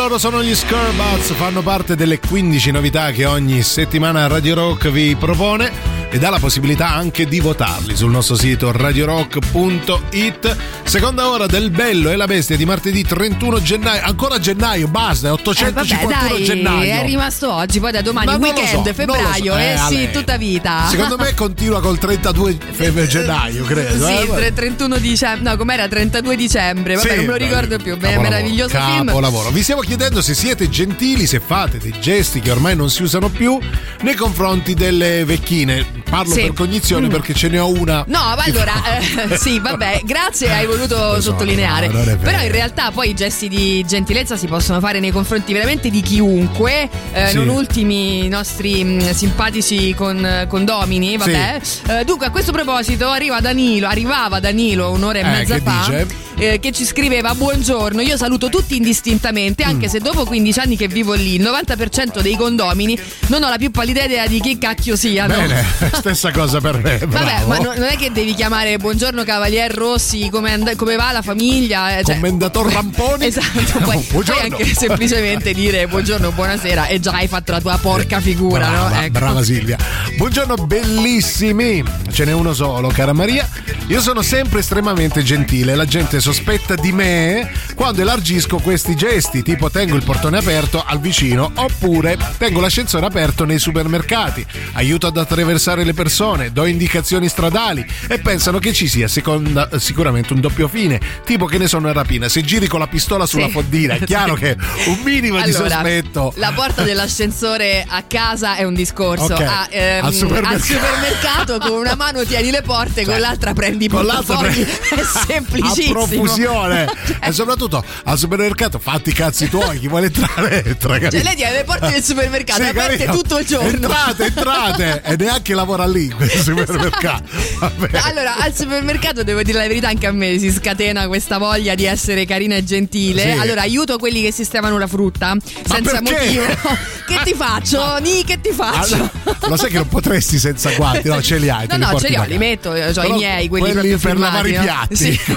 Loro sono gli Scorbats, fanno parte delle 15 novità che ogni settimana Radio Rock vi propone e dà la possibilità anche di votarli sul nostro sito radiorock.it. Seconda ora del Bello e la Bestia di martedì 31 gennaio, ancora gennaio, basta, è Eh, 851 vabbè, dai, gennaio. è rimasto oggi, poi da domani Ma weekend, so, febbraio, so. Eh, eh, sì, tutta vita. Secondo me continua col 32 fe- gennaio, credo. Sì, eh? tre- 31 dicembre, no, com'era 32 dicembre, vabbè, Sì, non me lo ricordo più. Beh, Capolavoro, meraviglioso film. capolavoro. Vi stiamo chiedendo se siete gentili, se fate dei gesti che ormai non si usano più nei confronti delle vecchine. Parlo Sì. per cognizione Mm. perché ce ne ho una. No, ma allora, eh, sì, vabbè, grazie, hai voluto sottolineare. no, non è vero. Però in realtà poi i gesti di gentilezza si possono fare nei confronti veramente di chiunque, eh, Sì. non ultimi i nostri mh, simpatici con, condomini, vabbè. Eh, dunque, a questo proposito arriva Danilo, arrivava Danilo un'ora e Eh, mezza che fa. dice? eh, che ci scriveva buongiorno, io saluto tutti indistintamente anche Mm. se dopo 15 anni che vivo lì il 90% dei condomini non ho la più pallida idea di chi cacchio siano. Bene, stessa cosa per me. Vabbè, bravo. ma no- non è che devi chiamare buongiorno Cavalier Rossi, come, and- come va la famiglia? eh, cioè- Commendator Ramponi. esatto, poi, puoi anche semplicemente dire buongiorno, buonasera e già hai fatto la tua porca figura, Brava, no? Ecco. brava Silvia. Buongiorno bellissimi. Ce n'è uno solo, cara Maria. Io sono sempre estremamente gentile. La gente sospetta di me quando elargisco questi gesti, tipo tengo il portone aperto al vicino oppure tengo l'ascensore aperto nei supermercati, aiuto ad attraversare le persone, do indicazioni stradali e pensano che ci sia seconda- sicuramente un doppio fine, tipo che ne so una rapina. Se giri con la pistola sulla Sì. fondina, è chiaro che un minimo di Allora, sospetto. La porta dell'ascensore a casa è un discorso. Ok. A, ehm, Al supermercato. al supermercato con una mano tieni le porte, con l'altra prendi i Con l'altra È semplicissimo. A profusione. E soprattutto al supermercato fatti i cazzi tuoi, chi vuole entrare entra. Cioè, capito? lei tiene le porte del supermercato Sì, aperte capito? tutto il giorno. Entrate, entrate! e neanche lavora lì questo supermercato. Vabbè. Allora, al supermercato devo dire la verità, anche a me si scatena questa voglia di essere carina e gentile. Sì. Allora, aiuto quelli che sistemano la frutta senza motivo. che ti faccio? Ni, che ti faccio? Allora, lo sai che non potresti senza guanti, no? Ce li hai. No, li no, ce li ho, li metto, ho i Però miei, quelli, quelli per lavare i piatti. Sì.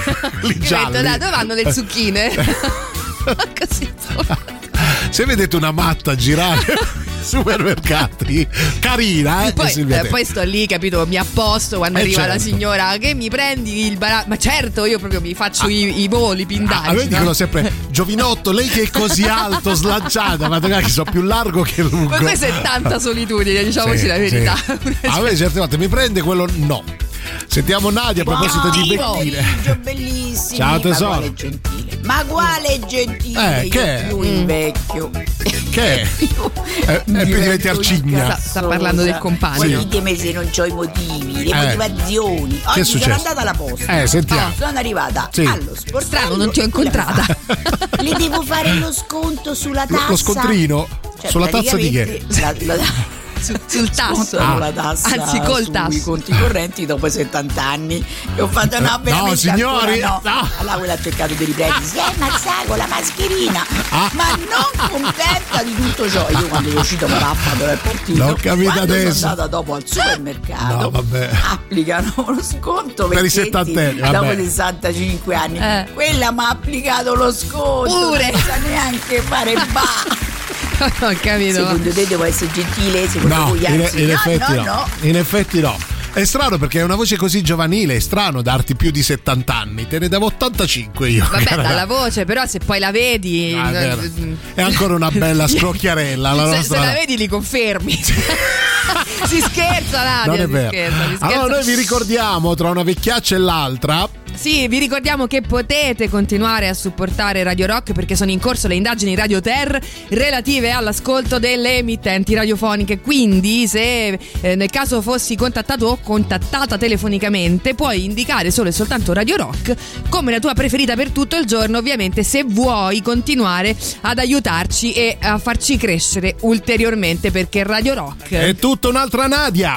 Quelli Io metto, gialli. dai, dove vanno le zucchine? Così. Se vedete una matta girare supermercati. Carina, eh? Poi, eh, poi sto lì, capito? Mi apposto quando Eh, arriva la certo. signora che mi prendi il baratto. Ma certo, io proprio mi faccio i, i voli, pindaggi. A me dicono no? sempre Giovinotto, lei che è così alto, slanciata, ma magari sono più largo che lungo. Ma questa è tanta solitudine, diciamoci Sì, la verità. sì. A me certe volte mi prende quello no. Sentiamo Nadia a proposito di Buon vecchine. pomeriggio, bellissimi. Ciao, tesoro. Ma quale gentile. Ma quale gentile? Eh, che è? più invecchio. Che è? Eh, e più diventi arcigna. Sta, sta parlando del compagno. Poi ditemi se non ho i motivi, le Eh. motivazioni. Che è Oggi successo? sono andata alla posta. Eh, sentiamo. Sono arrivata Sì. allo sportello. Strano, non ti ho incontrata. Le devo fare lo sconto sulla Lo, tassa. lo scontrino Cioè, sulla tazza di che? la- la- Sul, sul tasso. scontano la tassa Anzi, col sui tasso. conti correnti dopo 70 anni e ho fatto no No, veramente signori, no. no. allora quella ha cercato di riprendere si è ammazzato con la mascherina Ah. ma non contenta di tutto ciò io quando è uscito mi raffato dal partito L'ho capito adesso. sono andata dopo al supermercato No, vabbè. applicano uno sconto Per i vecchietti settantenni, dopo vabbè. 65 anni Eh. quella mi ha applicato lo sconto Pure. senza neanche fare Ho capito. secondo te devo essere gentile secondo No, voi in, anzi in no, effetti no, no, no. In effetti no. È strano perché è una voce così giovanile, è strano darti più di 70 anni, te ne davo 85 io. Vabbè, cara. dalla voce, però se poi la vedi. Ah, è eh, È ancora una bella scrocchiarella la se, nostra. se la vedi li confermi. si scherza, Nadia. non è si vero. scherza, si scherza. Allora noi vi ricordiamo tra una vecchiaccia e l'altra Sì, vi ricordiamo che potete continuare a supportare Radio Rock perché sono in corso le indagini Radio Ter relative all'ascolto delle emittenti radiofoniche. Quindi, se eh, nel caso fossi contattato o contattata telefonicamente, puoi indicare solo e soltanto Radio Rock come la tua preferita per tutto il giorno, ovviamente se vuoi continuare ad aiutarci e a farci crescere ulteriormente perché Radio Rock è tutta un'altra Nadia.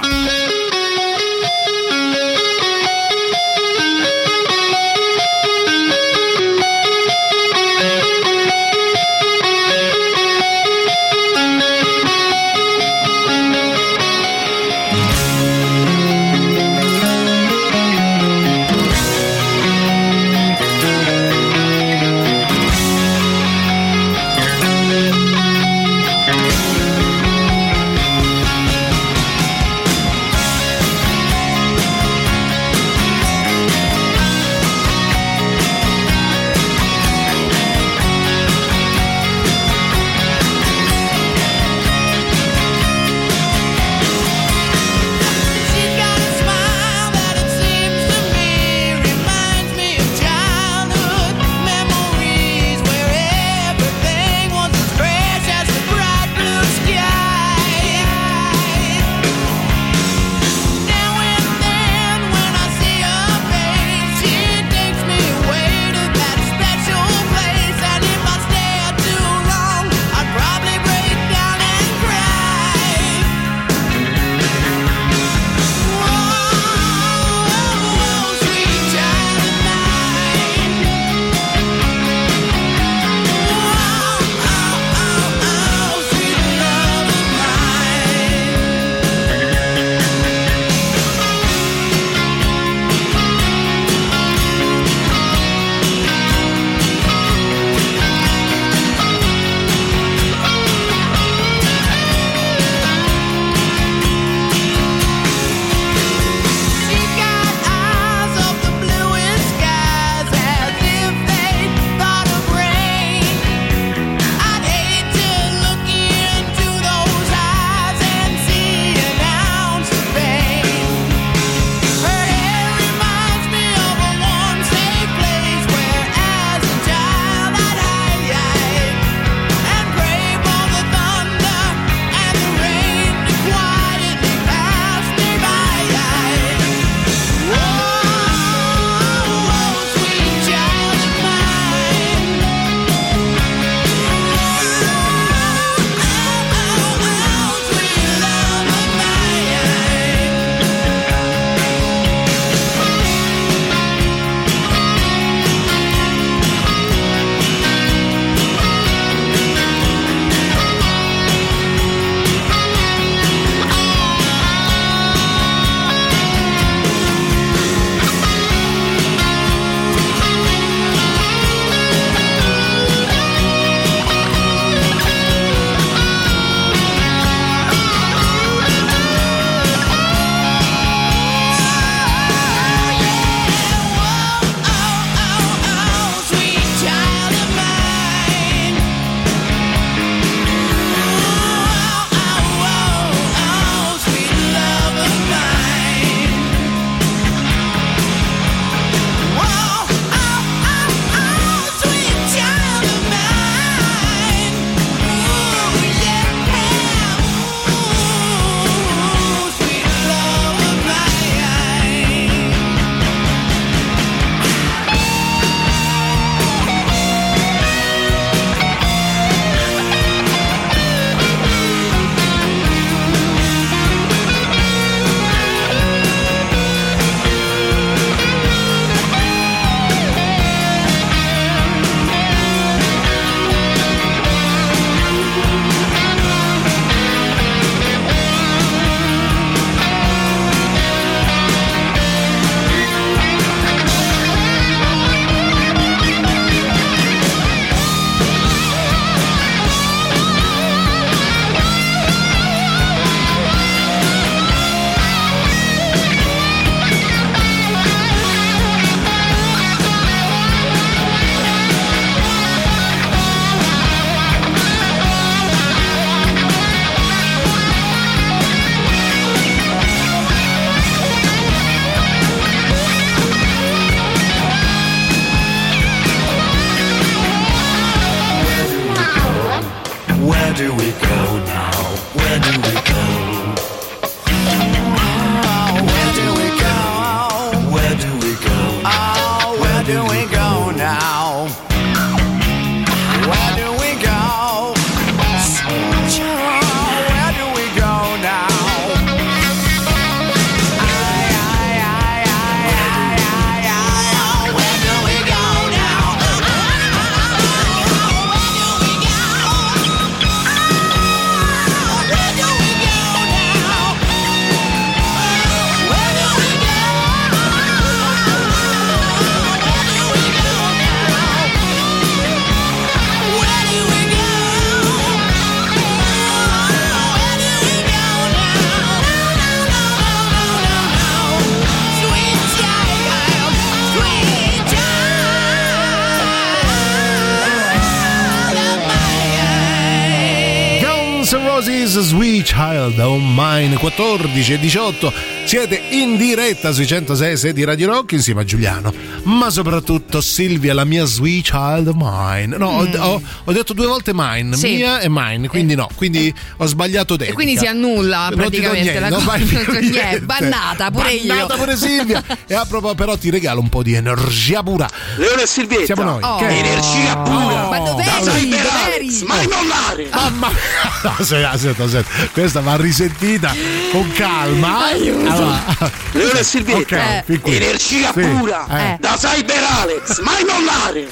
Child of Mine 14 e 18 siete in diretta sui 106 6 di Radio Rock insieme a Giuliano ma soprattutto Silvia la mia Sweet Child of Mine no ho- Mm. ho, ho detto due volte mine Sì. mia e mine quindi no quindi ho sbagliato E dedica quindi si annulla Non ti do praticamente niente, la non cosa. niente. Niente, bannata pure io. Bannata pure Silvia e a proposito però ti regalo un po' di energia pura Leone e Silvietta. siamo noi Oh. Che- Energia pura. Ma dov'eri? Dov'eri? Mai mollare. Mamma no, aspetta, aspetta, aspetta. questa va risentita con calma. Allora, Leone e Silvietta. ok, fin qui. Energia Sì, pura. eh. Da Cyber Alex. Mai mollare.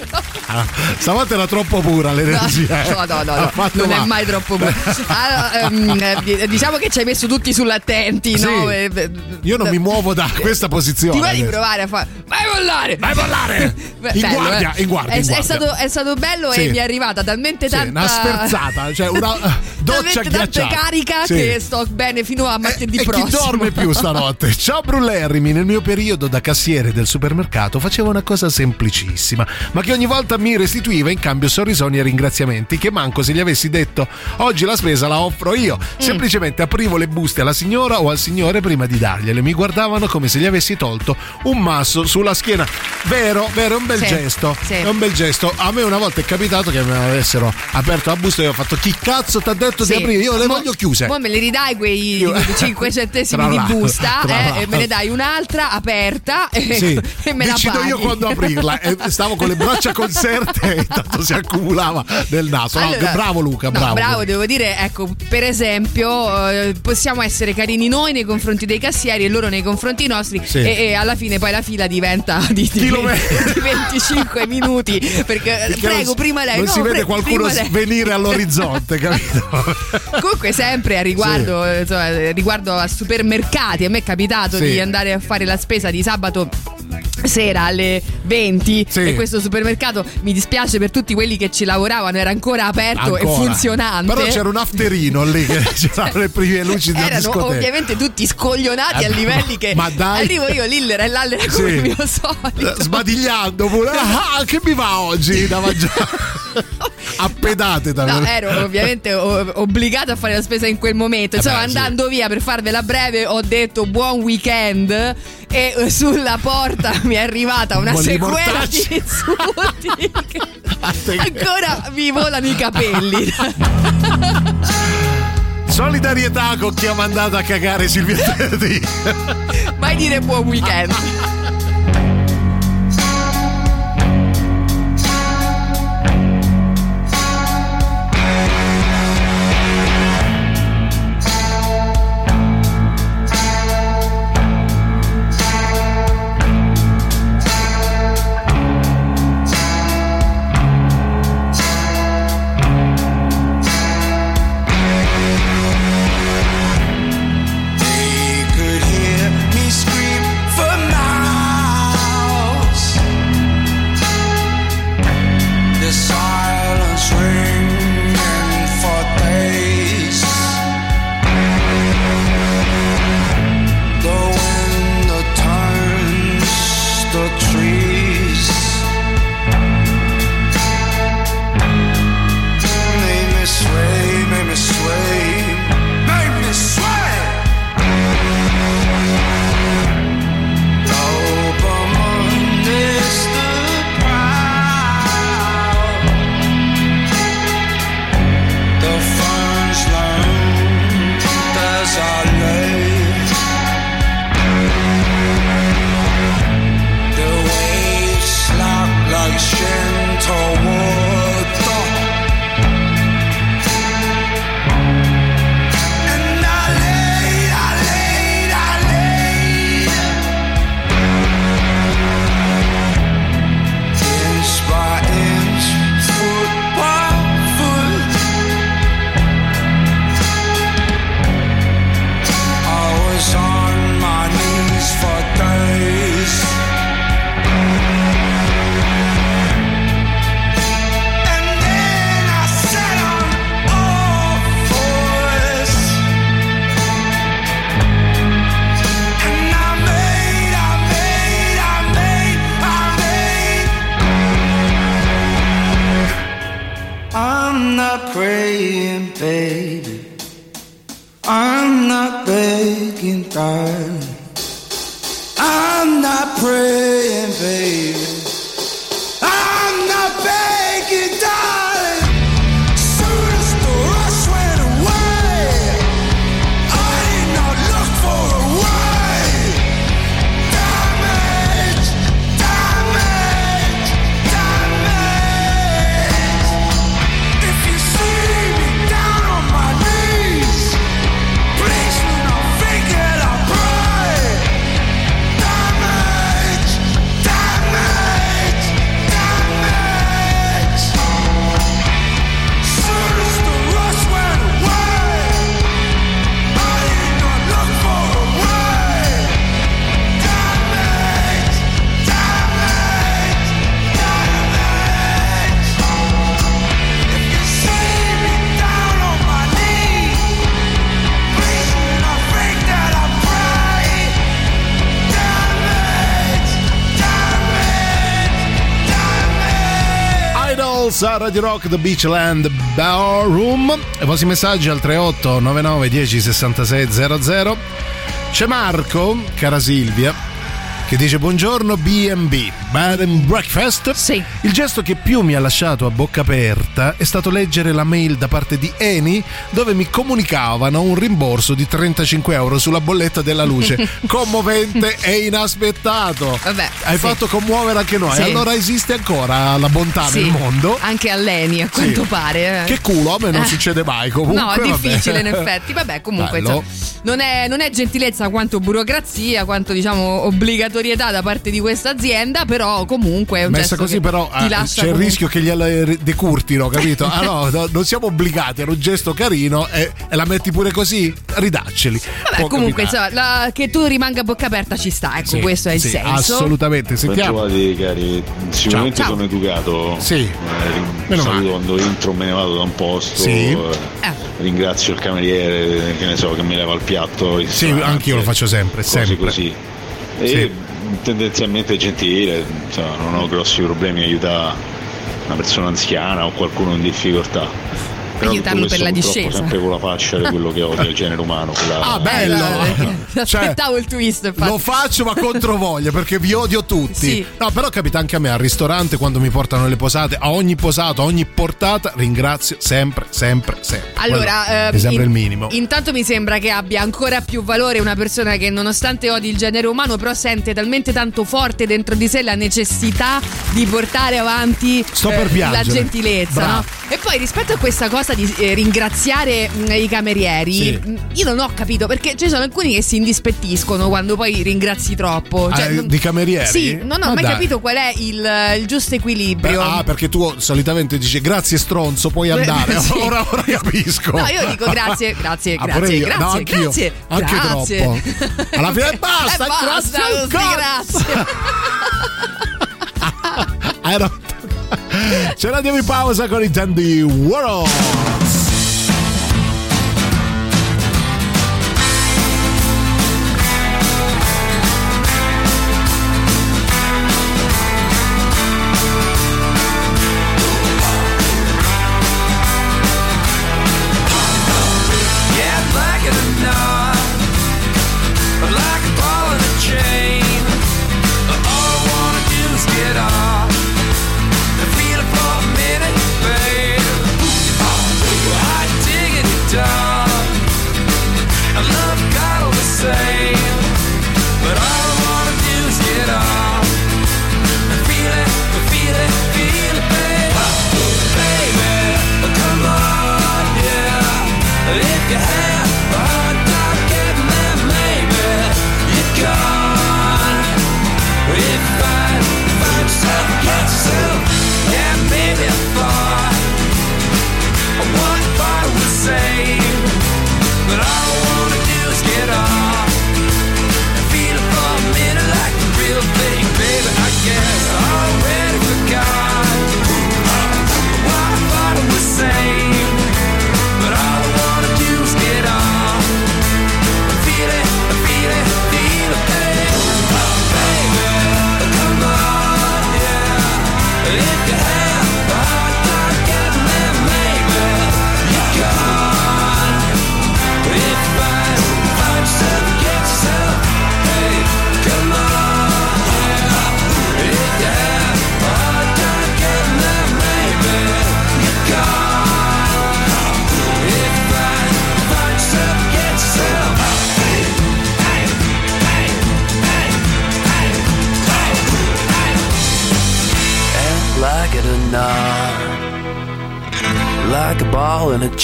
Ah, stavolta era troppo pura l'energia. eh. No, no, no, no, non è male. mai troppo buono. Allora, ehm, eh, diciamo che ci hai messo tutti sull'attenti, Sì. no? Eh, eh, Io non mi muovo da questa posizione. Ti adesso. provare a fare. Vai mollare! Vai mollare! In bello, guardia, eh. in guardia, È, in è guardia. stato, è stato bello Sì. e mi è arrivata talmente Sì, tanta. una sferzata, cioè una eh, doccia ghiacciata. carica che sto bene fino a martedì E prossimo. chi dorme più stanotte? Ciao Brullerrimi, nel mio periodo da cassiere del supermercato facevo una cosa semplicissima, ma che ogni volta mi restituiva in cambio sorrisoni e ringraziamenti che manco se gli avessi detto oggi la spesa la offro io. Mm. Semplicemente aprivo le buste alla signora o al signore prima di dargliele, mi guardavano come se gli avessi tolto un masso sulla schiena. Vero, vero, è un bel Sì, gesto. sì. È un bel gesto. A me una volta è capitato che mi avessero aperto la busta e io ho fatto chi cazzo ti ha detto Sì. di aprire? Io le Mo- voglio chiuse. Mo me le ridai quei Io- 5 centesimi di busta tra eh, e me ne dai un'altra aperta e, Sì, e me la decido paghi. io quando aprirla e stavo con le braccia conserte e intanto si accumulava del naso. No, Allora, bravo Luca, no, bravo. devo dire, ecco, per esempio, eh, possiamo essere carini noi nei confronti dei cassieri e loro nei confronti nostri Sì. e, e alla fine poi la fila diventa di, di, di 25 minuti perché, Perché prego, non, prima lei non no, si vede pre- qualcuno venire all'orizzonte, capito? Comunque sempre a riguardo, eh, insomma, eh, riguardo a supermercati, a me è capitato Sì. di andare a fare la spesa di sabato sera alle 20 Sì. e questo supermercato mi dispiace per tutti quelli che ci lavoravano era ancora aperto e Ancora. funzionante Però c'era un afterino lì che c'erano le prime luci della erano discoteca. ovviamente tutti scoglionati Eh, a livelli che ma dai. arrivo io l'illera e l'allera come Sì. il mio solito Eh, Sbadigliando pure. Ah, che mi va oggi da mangiare? A pedate da No, ero ovviamente o- obbligata a fare la spesa in quel momento. Eh Insomma, andando via per farvela breve, ho detto buon weekend. E eh, sulla porta mi è arrivata una Un di sequela mortacci. di insulti ancora mi volano i capelli. Solidarietà con chi ha mandato a cagare Silvia Teddy. Mai dire buon weekend. Radio Rock The Beachland Ballroom. I vostri messaggi al 38 99 10 66 00. C'è Marco, cara Silvia, che dice buongiorno B&B, Bed and Breakfast. Sì. Il gesto che più mi ha lasciato a bocca aperta è stato leggere la mail da parte di Eni dove mi comunicavano un rimborso di 35 euro sulla bolletta della luce. Commovente e inaspettato. Vabbè, Hai sì. fatto commuovere anche noi. Sì. Allora esiste ancora la bontà nel mondo. Anche a Leni, a quanto pare. eh. Che culo, a me non Eh. succede mai comunque. No, è vabbè. difficile in effetti. Vabbè, comunque insomma, non, è, non è gentilezza quanto burocrazia, quanto diciamo obbligatorietà da parte di questa azienda, però comunque è un Messa gesto così, che però ti ah, c'è il comunque- rischio che gliela decurtino, capito? Ah no, no, non siamo obbligati, era un gesto carino e, e la metti pure così, ridacceli. Vabbè, Può comunque insomma, la- che tu rimanga a bocca aperta ci sta, ecco, Sì, questo è il sì, senso. Assolutamente, sentiamo. Bentrovati cari, sicuramente Ciao. sono educato. Sì. Eh, Meno saluto male. quando entro me ne vado da un posto. Sì. eh, Ringrazio il cameriere che ne so che mi leva il piatto. il Sì, anch'io lo faccio sempre, sempre. così. E Sì. tendenzialmente gentile, insomma, non ho grossi problemi a aiutare una persona anziana o qualcuno in difficoltà. Però Aiutarlo per la discesa. sempre con la faccia di quello che odia il genere umano. quella- Ah, bello! Cioè, Aspettavo il twist, infatti. Lo faccio ma contro voglia perché vi odio tutti. Sì. No, però capita anche a me al ristorante quando mi portano le posate, a ogni posata, a ogni portata, ringrazio sempre, sempre, sempre. Allora, Quello ehm, è sempre in- il minimo. Intanto mi sembra che abbia ancora più valore una persona che nonostante odi il genere umano, però sente talmente tanto forte dentro di sé la necessità di portare avanti eh, la gentilezza, no? E poi rispetto a questa cosa di eh, ringraziare mh, i camerieri, Sì. mh, io non ho capito perché ci sono alcuni che si indispettiscono quando poi ringrazi troppo. Ah, non- di camerieri? Sì, non ho Ma mai dai. capito qual è il, il giusto equilibrio. Ah, perché tu solitamente dici grazie stronzo, puoi andare. Sì. Ora, ora capisco. No, io dico grazie, grazie, Ah, pure grazie, io. grazie, No, anch'io. grazie. Anche grazie. troppo. Alla fine basta, Eh, basta, grazie sti ancora. grazie. Hai rotto. Ce la diamo in pausa con i Tandy World.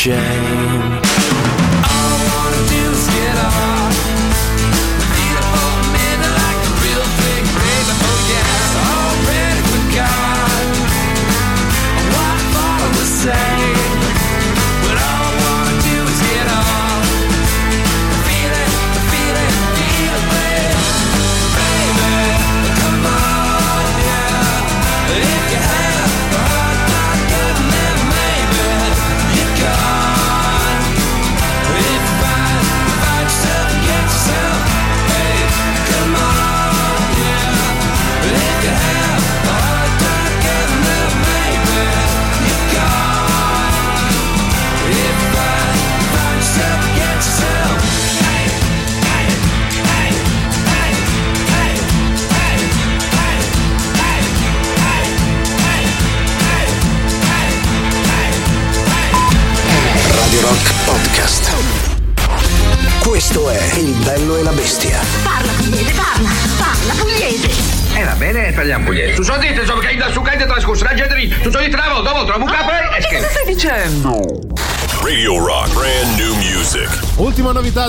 check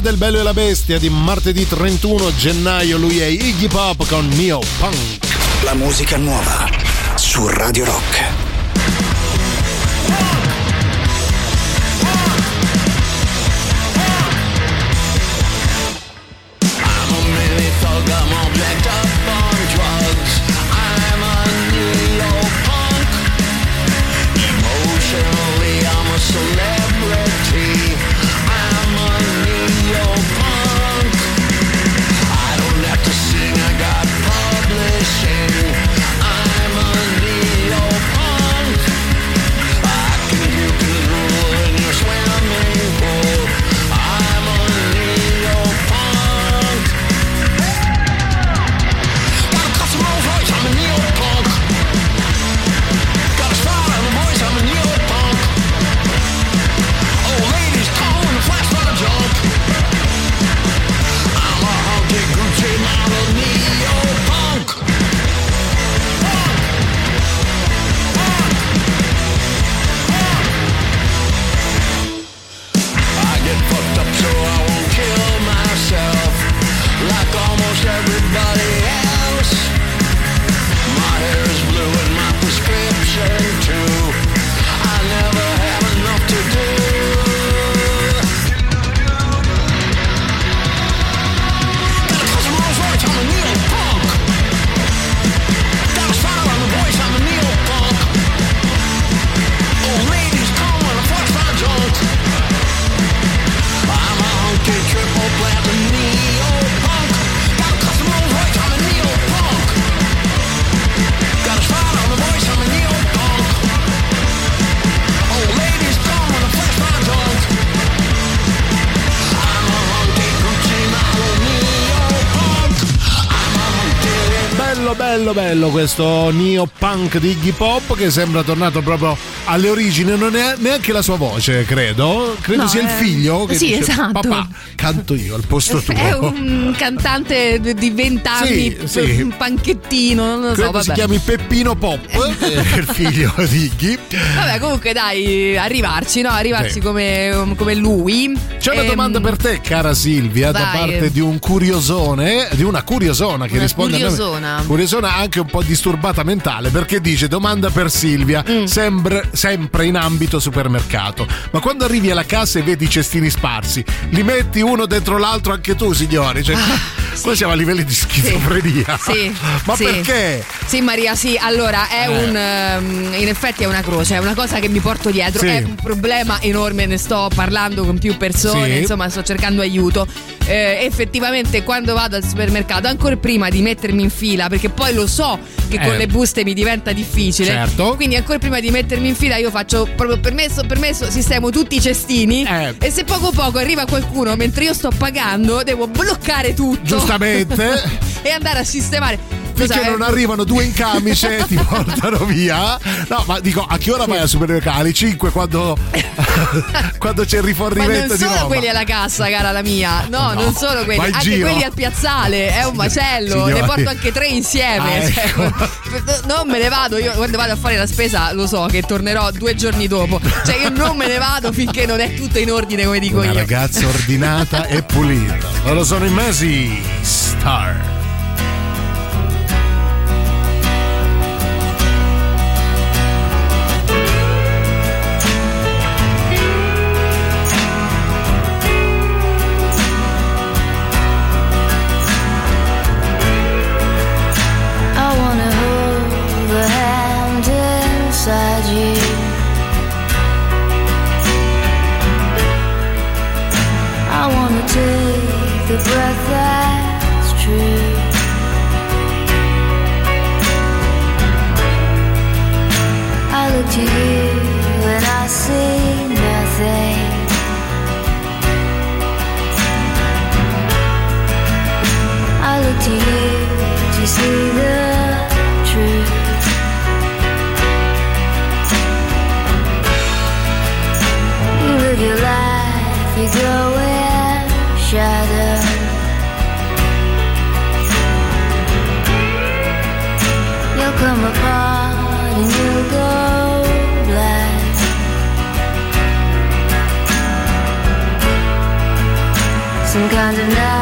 del Bello e la Bestia di martedì 31 gennaio, lui è Iggy Pop con Mio Punk. La musica nuova su Radio Rock. Questo neo punk di Iggy Pop che sembra tornato proprio alle origini. Non è neanche la sua voce, credo. Credo No, sia il è- figlio che sì, dice: esatto. Papà, canto io al posto tuo. È un cantante di 20 anni, Sì, sì. un panchettino, non lo so. Credo Vabbè. si chiami Peppino Pop, è il figlio di Iggy. Vabbè, comunque dai, arrivarci, no? Arrivarci Sì. come, come lui. C'è una Ehm, domanda per te, cara Silvia, da vai. parte di un curiosone, di una curiosona che Una risponde a curiosona. me. Curiosona anche un po' disturbata mentale perché dice: Domanda per Silvia, Mm. sempre, sempre in ambito supermercato. Ma quando arrivi alla cassa e vedi i cestini sparsi, li metti uno dentro l'altro anche tu, signori? Cioè, qua siamo a livelli di schizofrenia. Ah, Sì, Ma sì. perché? Sì, Maria, sì. Allora, è Eh. un. ehm, in effetti è una croce, è una cosa che mi porto dietro. Sì. È un problema enorme, ne sto parlando con più persone, Sì. insomma, sto cercando aiuto. Eh, effettivamente, quando vado al supermercato, ancora prima di mettermi in fila, perché poi lo so che con Eh. le buste mi diventa difficile. Certo. Quindi, ancora prima di mettermi in fila, io faccio proprio permesso, permesso, sistemo tutti i cestini. Eh. E se poco poco arriva qualcuno mentre io sto pagando, devo bloccare tutto. Giustamente. e andare a sistemare. Finché Cosa è? non arrivano due in camice ti portano via. No, ma dico, a che ora vai a supermercato? Alle 5 quando, quando c'è il Ma rifornimento non di sono roba. quelli alla cassa, cara la mia. No, No, non sono quelli. Anche giro. quelli al piazzale. È un macello. Signori. Ne porto anche tre insieme. Ah, Cioè, ecco. non me ne vado. Io quando vado a fare la spesa lo so che tornerò due giorni dopo. Cioè, io non me ne vado finché non è tutto in ordine, come dico Una io. ragazza ordinata e pulita. Loro sono i Masi Star. To you and I see underneath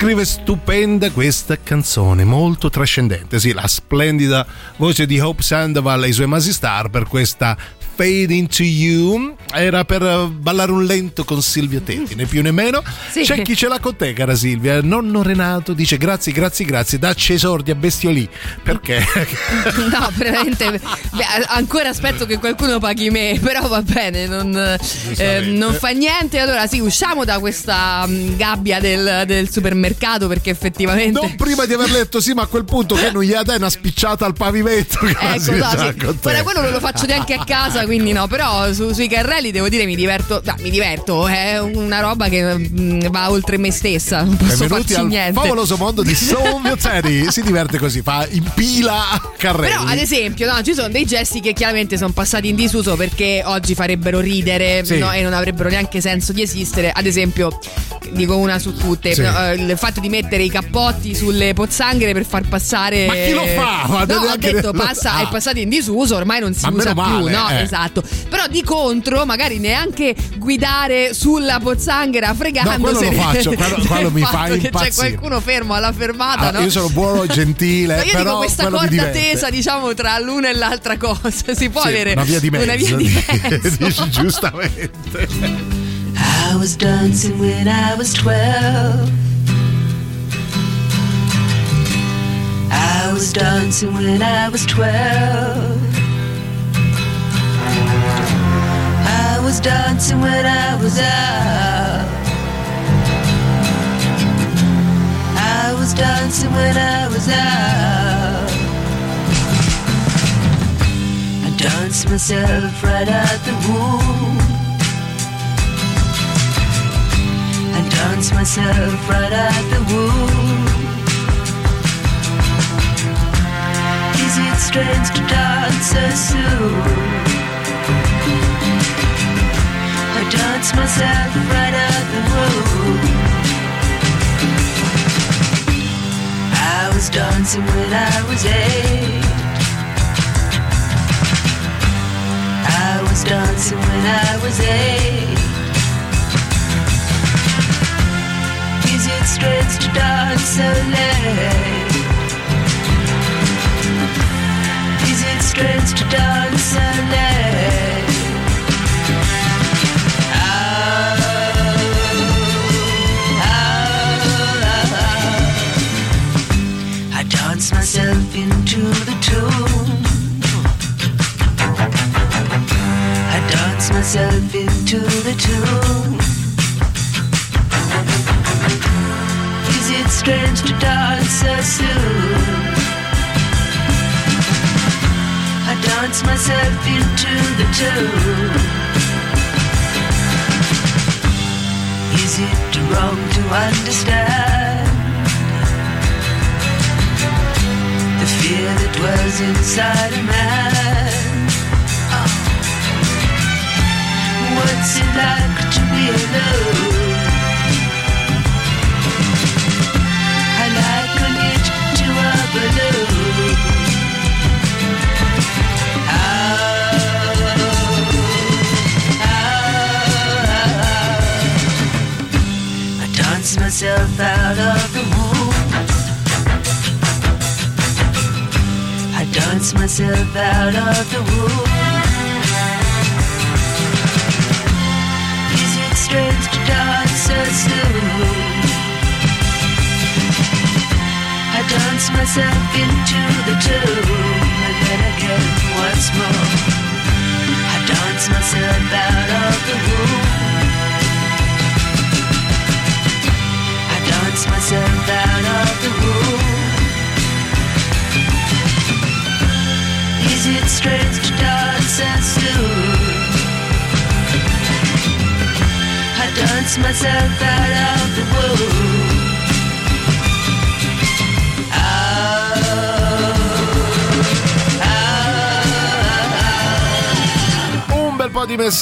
scrive stupenda questa canzone, molto trascendente. Sì, la splendida voce di Hope Sandoval e i suoi Masi Star per questa Fade into You. Era per eh, ballare un lento con Silvia Tetti, né più né meno. Sì. C'è chi ce l'ha con te, cara Silvia. Nonno Renato dice grazie, grazie, grazie. Dacci esordi a Bestiolì. Perché? No, veramente. beh, ancora aspetto che qualcuno paghi me, però va bene, non, eh, non fa niente. Allora, sì, usciamo da questa mm, gabbia del, del supermercato perché effettivamente. non prima di aver letto, sì, ma a quel punto che non gli dai una spicciata al pavimento. Ecco, no, sì. Guarda, quello non lo faccio neanche a casa, quindi no. Però su- sui carrelli devo dire mi diverto. no, mi diverto, è una roba che mm, va oltre me stessa. Non posso Benvenuti farci niente. favoloso mondo di Silvio Teddy. Si diverte così, fa impila carrelli. Però, ad esempio, no, ci sono dei gesti che chiaramente sono passati in disuso perché oggi farebbero ridere Sì. no, e non avrebbero neanche senso di esistere. Ad esempio, dico una su tutte: Sì. no, eh, il fatto di mettere i cappotti sulle pozzanghere per far passare. Ma chi lo fa? Ma no, ho detto passa, Ah. è passato in disuso, ormai non si Ma usa più, male, no? eh. Esatto. Però di contro, magari neanche guidare sulla pozzanghera fregandosene. No, quello lo faccio, quello- quello mi fa che c'è impazzire. qualcuno fermo alla fermata, Ah, no? Io sono buono, gentile, No, io però dico questa corda tesa, diciamo, tra l'una e l'altra cosa. Si può Sì, avere una via di mezzo. una via di mezzo. Dici giustamente. I was dancing when I was 12. I was dancing when I was 12. Was dancing when I was out. I was dancing when I was out. I danced myself right out the womb. I danced myself right out the womb. Is it strange to dance so soon? I danced myself right out the womb. I was dancing when I was eight. I was dancing when I was eight. Is it strange to dance so late? Is it strange to dance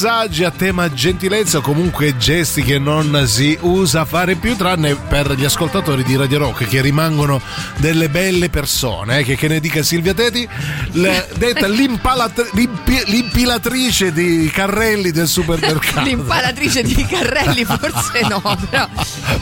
messaggi a tema gentilezza o comunque gesti che non si usa fare più, tranne per gli ascoltatori di Radio Rock che rimangono delle belle persone. eh, che, che ne dica Silvia Teti, le- detta l'impi- l'impilatrice di carrelli del supermercato. L'impalatrice di carrelli forse no, però.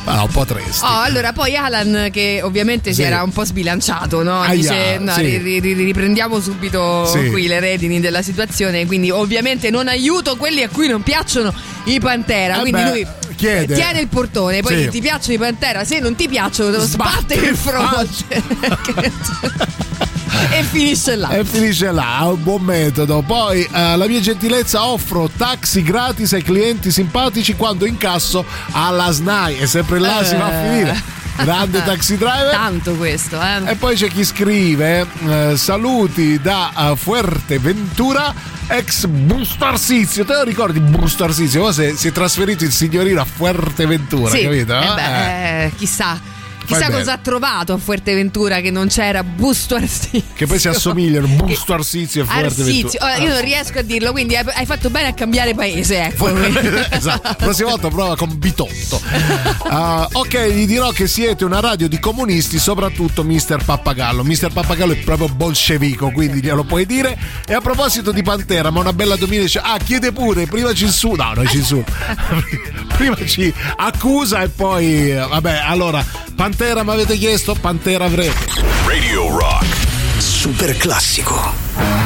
Ma no, un po' triste. Oh, allora poi Alan che ovviamente si Sì. era un po' sbilanciato, no? Aia, Dice no, sì. ri- ri- ri- riprendiamo subito Sì. qui le redini della situazione, quindi ovviamente non aiuto quelli a cui non piacciono i Pantera, Eh quindi beh, lui chiede. tiene il portone, poi Sì. ti piacciono i Pantera, se non ti piacciono te lo sbatte in fronte. e finisce là. E finisce là, un buon metodo. Poi eh, la mia gentilezza offro taxi gratis ai clienti simpatici quando incasso alla SNAI e sempre là si va a Eh. finire. Grande taxi driver. Tanto questo, eh. E poi c'è chi scrive eh, saluti da eh, Fuerteventura ex Bustarsizio. Te lo ricordi Bustarsizio? Ora si, si è trasferito il signorino a Fuerteventura, Sì, capito? eh Eh. beh, eh, chissà. Chissà cosa ha trovato a Fuerteventura che non c'era Busto Arsizio. Che poi si assomigliano Busto Arsizio e Arsizio. Fuerteventura. Ora, io non riesco a dirlo, quindi hai, fatto bene a cambiare paese, ecco. esatto. La prossima volta prova con Bitotto. Ah, ok, gli dirò che siete una radio di comunisti, soprattutto Mister Pappagallo. Mister Pappagallo è proprio bolscevico, quindi glielo puoi dire. E a proposito di Pantera, ma una bella domenica dice: Ah, chiede pure, prima ci insulta. No, non ci insulta. prima ci accusa e poi. eh, Vabbè, allora, Pantera mi avete chiesto, Pantera avrete. Radio Rock. Super classico.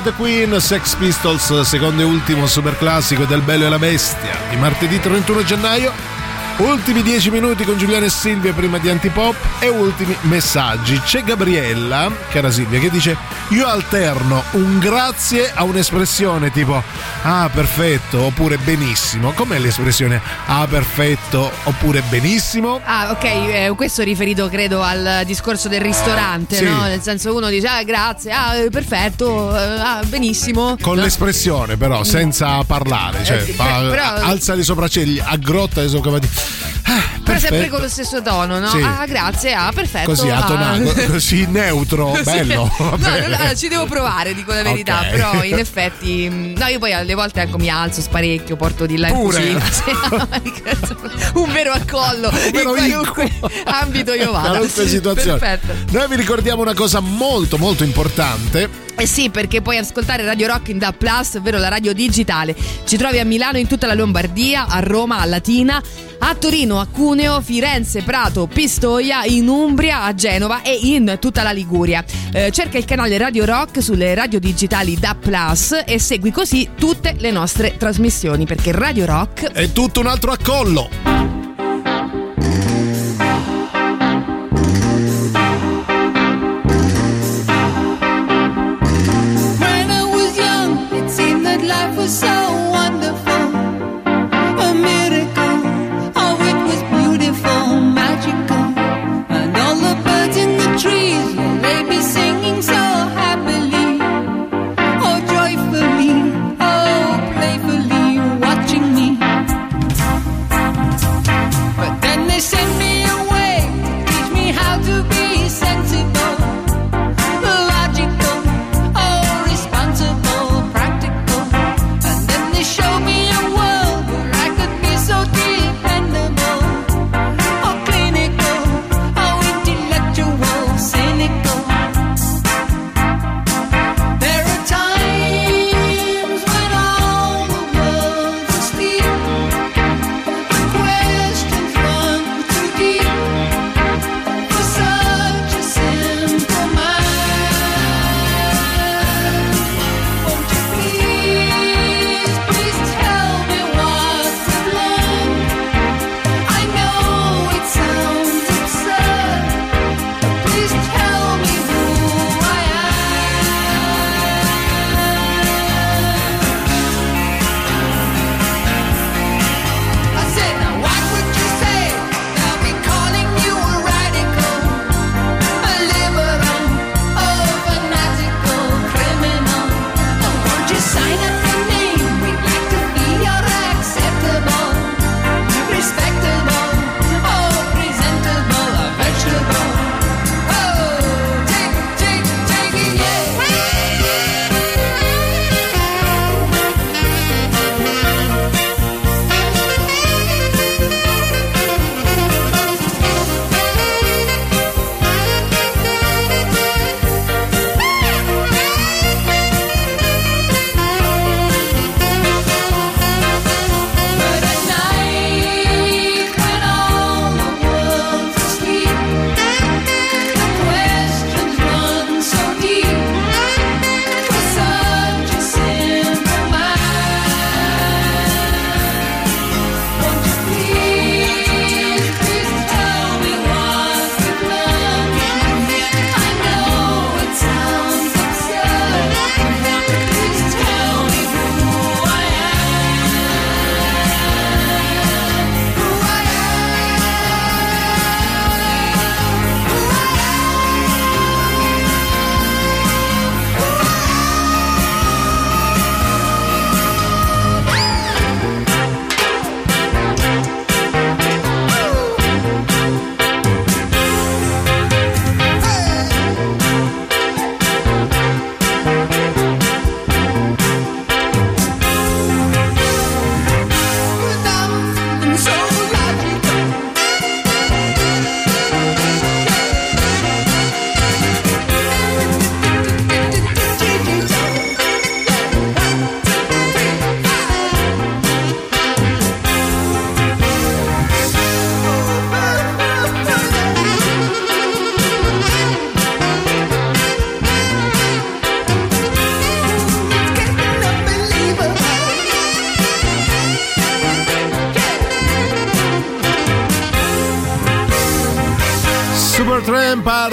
Save the Queen, Sex Pistols, secondo e ultimo super classico del Bello e la Bestia di martedì 31 gennaio. Ultimi 10 minuti con Giuliano e Silvia prima di Antipop e ultimi messaggi. C'è Gabriella, cara Silvia, che dice: Io alterno un grazie a un'espressione tipo ah perfetto oppure benissimo. Com'è l'espressione ah perfetto oppure benissimo? Ah, ok, eh, questo è riferito credo al discorso del ristorante, Sì. no? Nel senso uno dice ah grazie, ah perfetto, eh, ah benissimo. Con No? l'espressione, però, senza parlare, cioè Eh però- alza le sopracciglia, aggrotta le sopracciglia. Però sempre perfetto. con lo stesso tono, no? Sì. Ah, grazie, ah, perfetto. Così ah. atonato, così neutro, Sì. bello. No, allora, ci devo provare, dico la verità. Ok. Però in effetti. No, io poi alle volte ecco, mi alzo sparecchio, porto di là in Pure? cucina. No, un vero accollo. in vero qualunque ambito io vada. Qualunque situazione. Perfetto. Noi vi ricordiamo una cosa molto molto importante. Eh sì, perché puoi ascoltare Radio Rock in Da Plus, ovvero la radio digitale. Ci trovi a Milano, in tutta la Lombardia, a Roma, a Latina, a Torino, a Cuneo, Firenze, Prato, Pistoia, in Umbria, a Genova e in tutta la Liguria. Eh, cerca il canale Radio Rock sulle radio digitali Da Plus e segui così tutte le nostre trasmissioni, perché Radio Rock È tutto un altro accollo.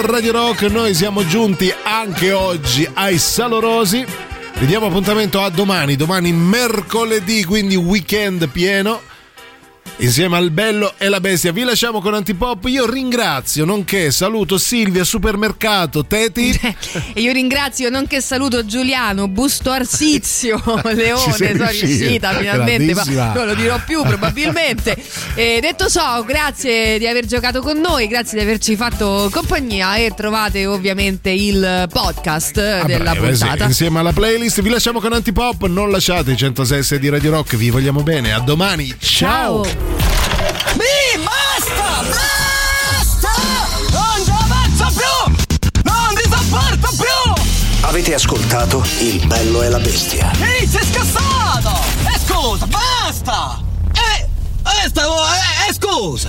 Radio Rock, noi siamo giunti anche oggi ai Salorosi. Vi diamo appuntamento a domani, domani mercoledì, quindi weekend pieno. Insieme al bello e la bestia vi lasciamo con Antipop. Io ringrazio, nonché saluto Silvia Supermercato, Teti. E io ringrazio, nonché saluto Giuliano, Busto Arsizio, Leone, sono riuscita. finalmente, ma non lo dirò più probabilmente. E detto ciò, grazie di aver giocato con noi, grazie di averci fatto compagnia e trovate ovviamente il podcast della Breve, sì, puntata. Insieme alla playlist vi lasciamo con Antipop. Non lasciate i 106 di Radio Rock, vi vogliamo bene. A domani, ciao. Mi basta! Non ci avanzo più! Non ti sopporto più! Avete ascoltato Il bello e la bestia. Ehi, sei scassato! E scusa, basta! Eh, eh, stavo, eh, eh, scusa!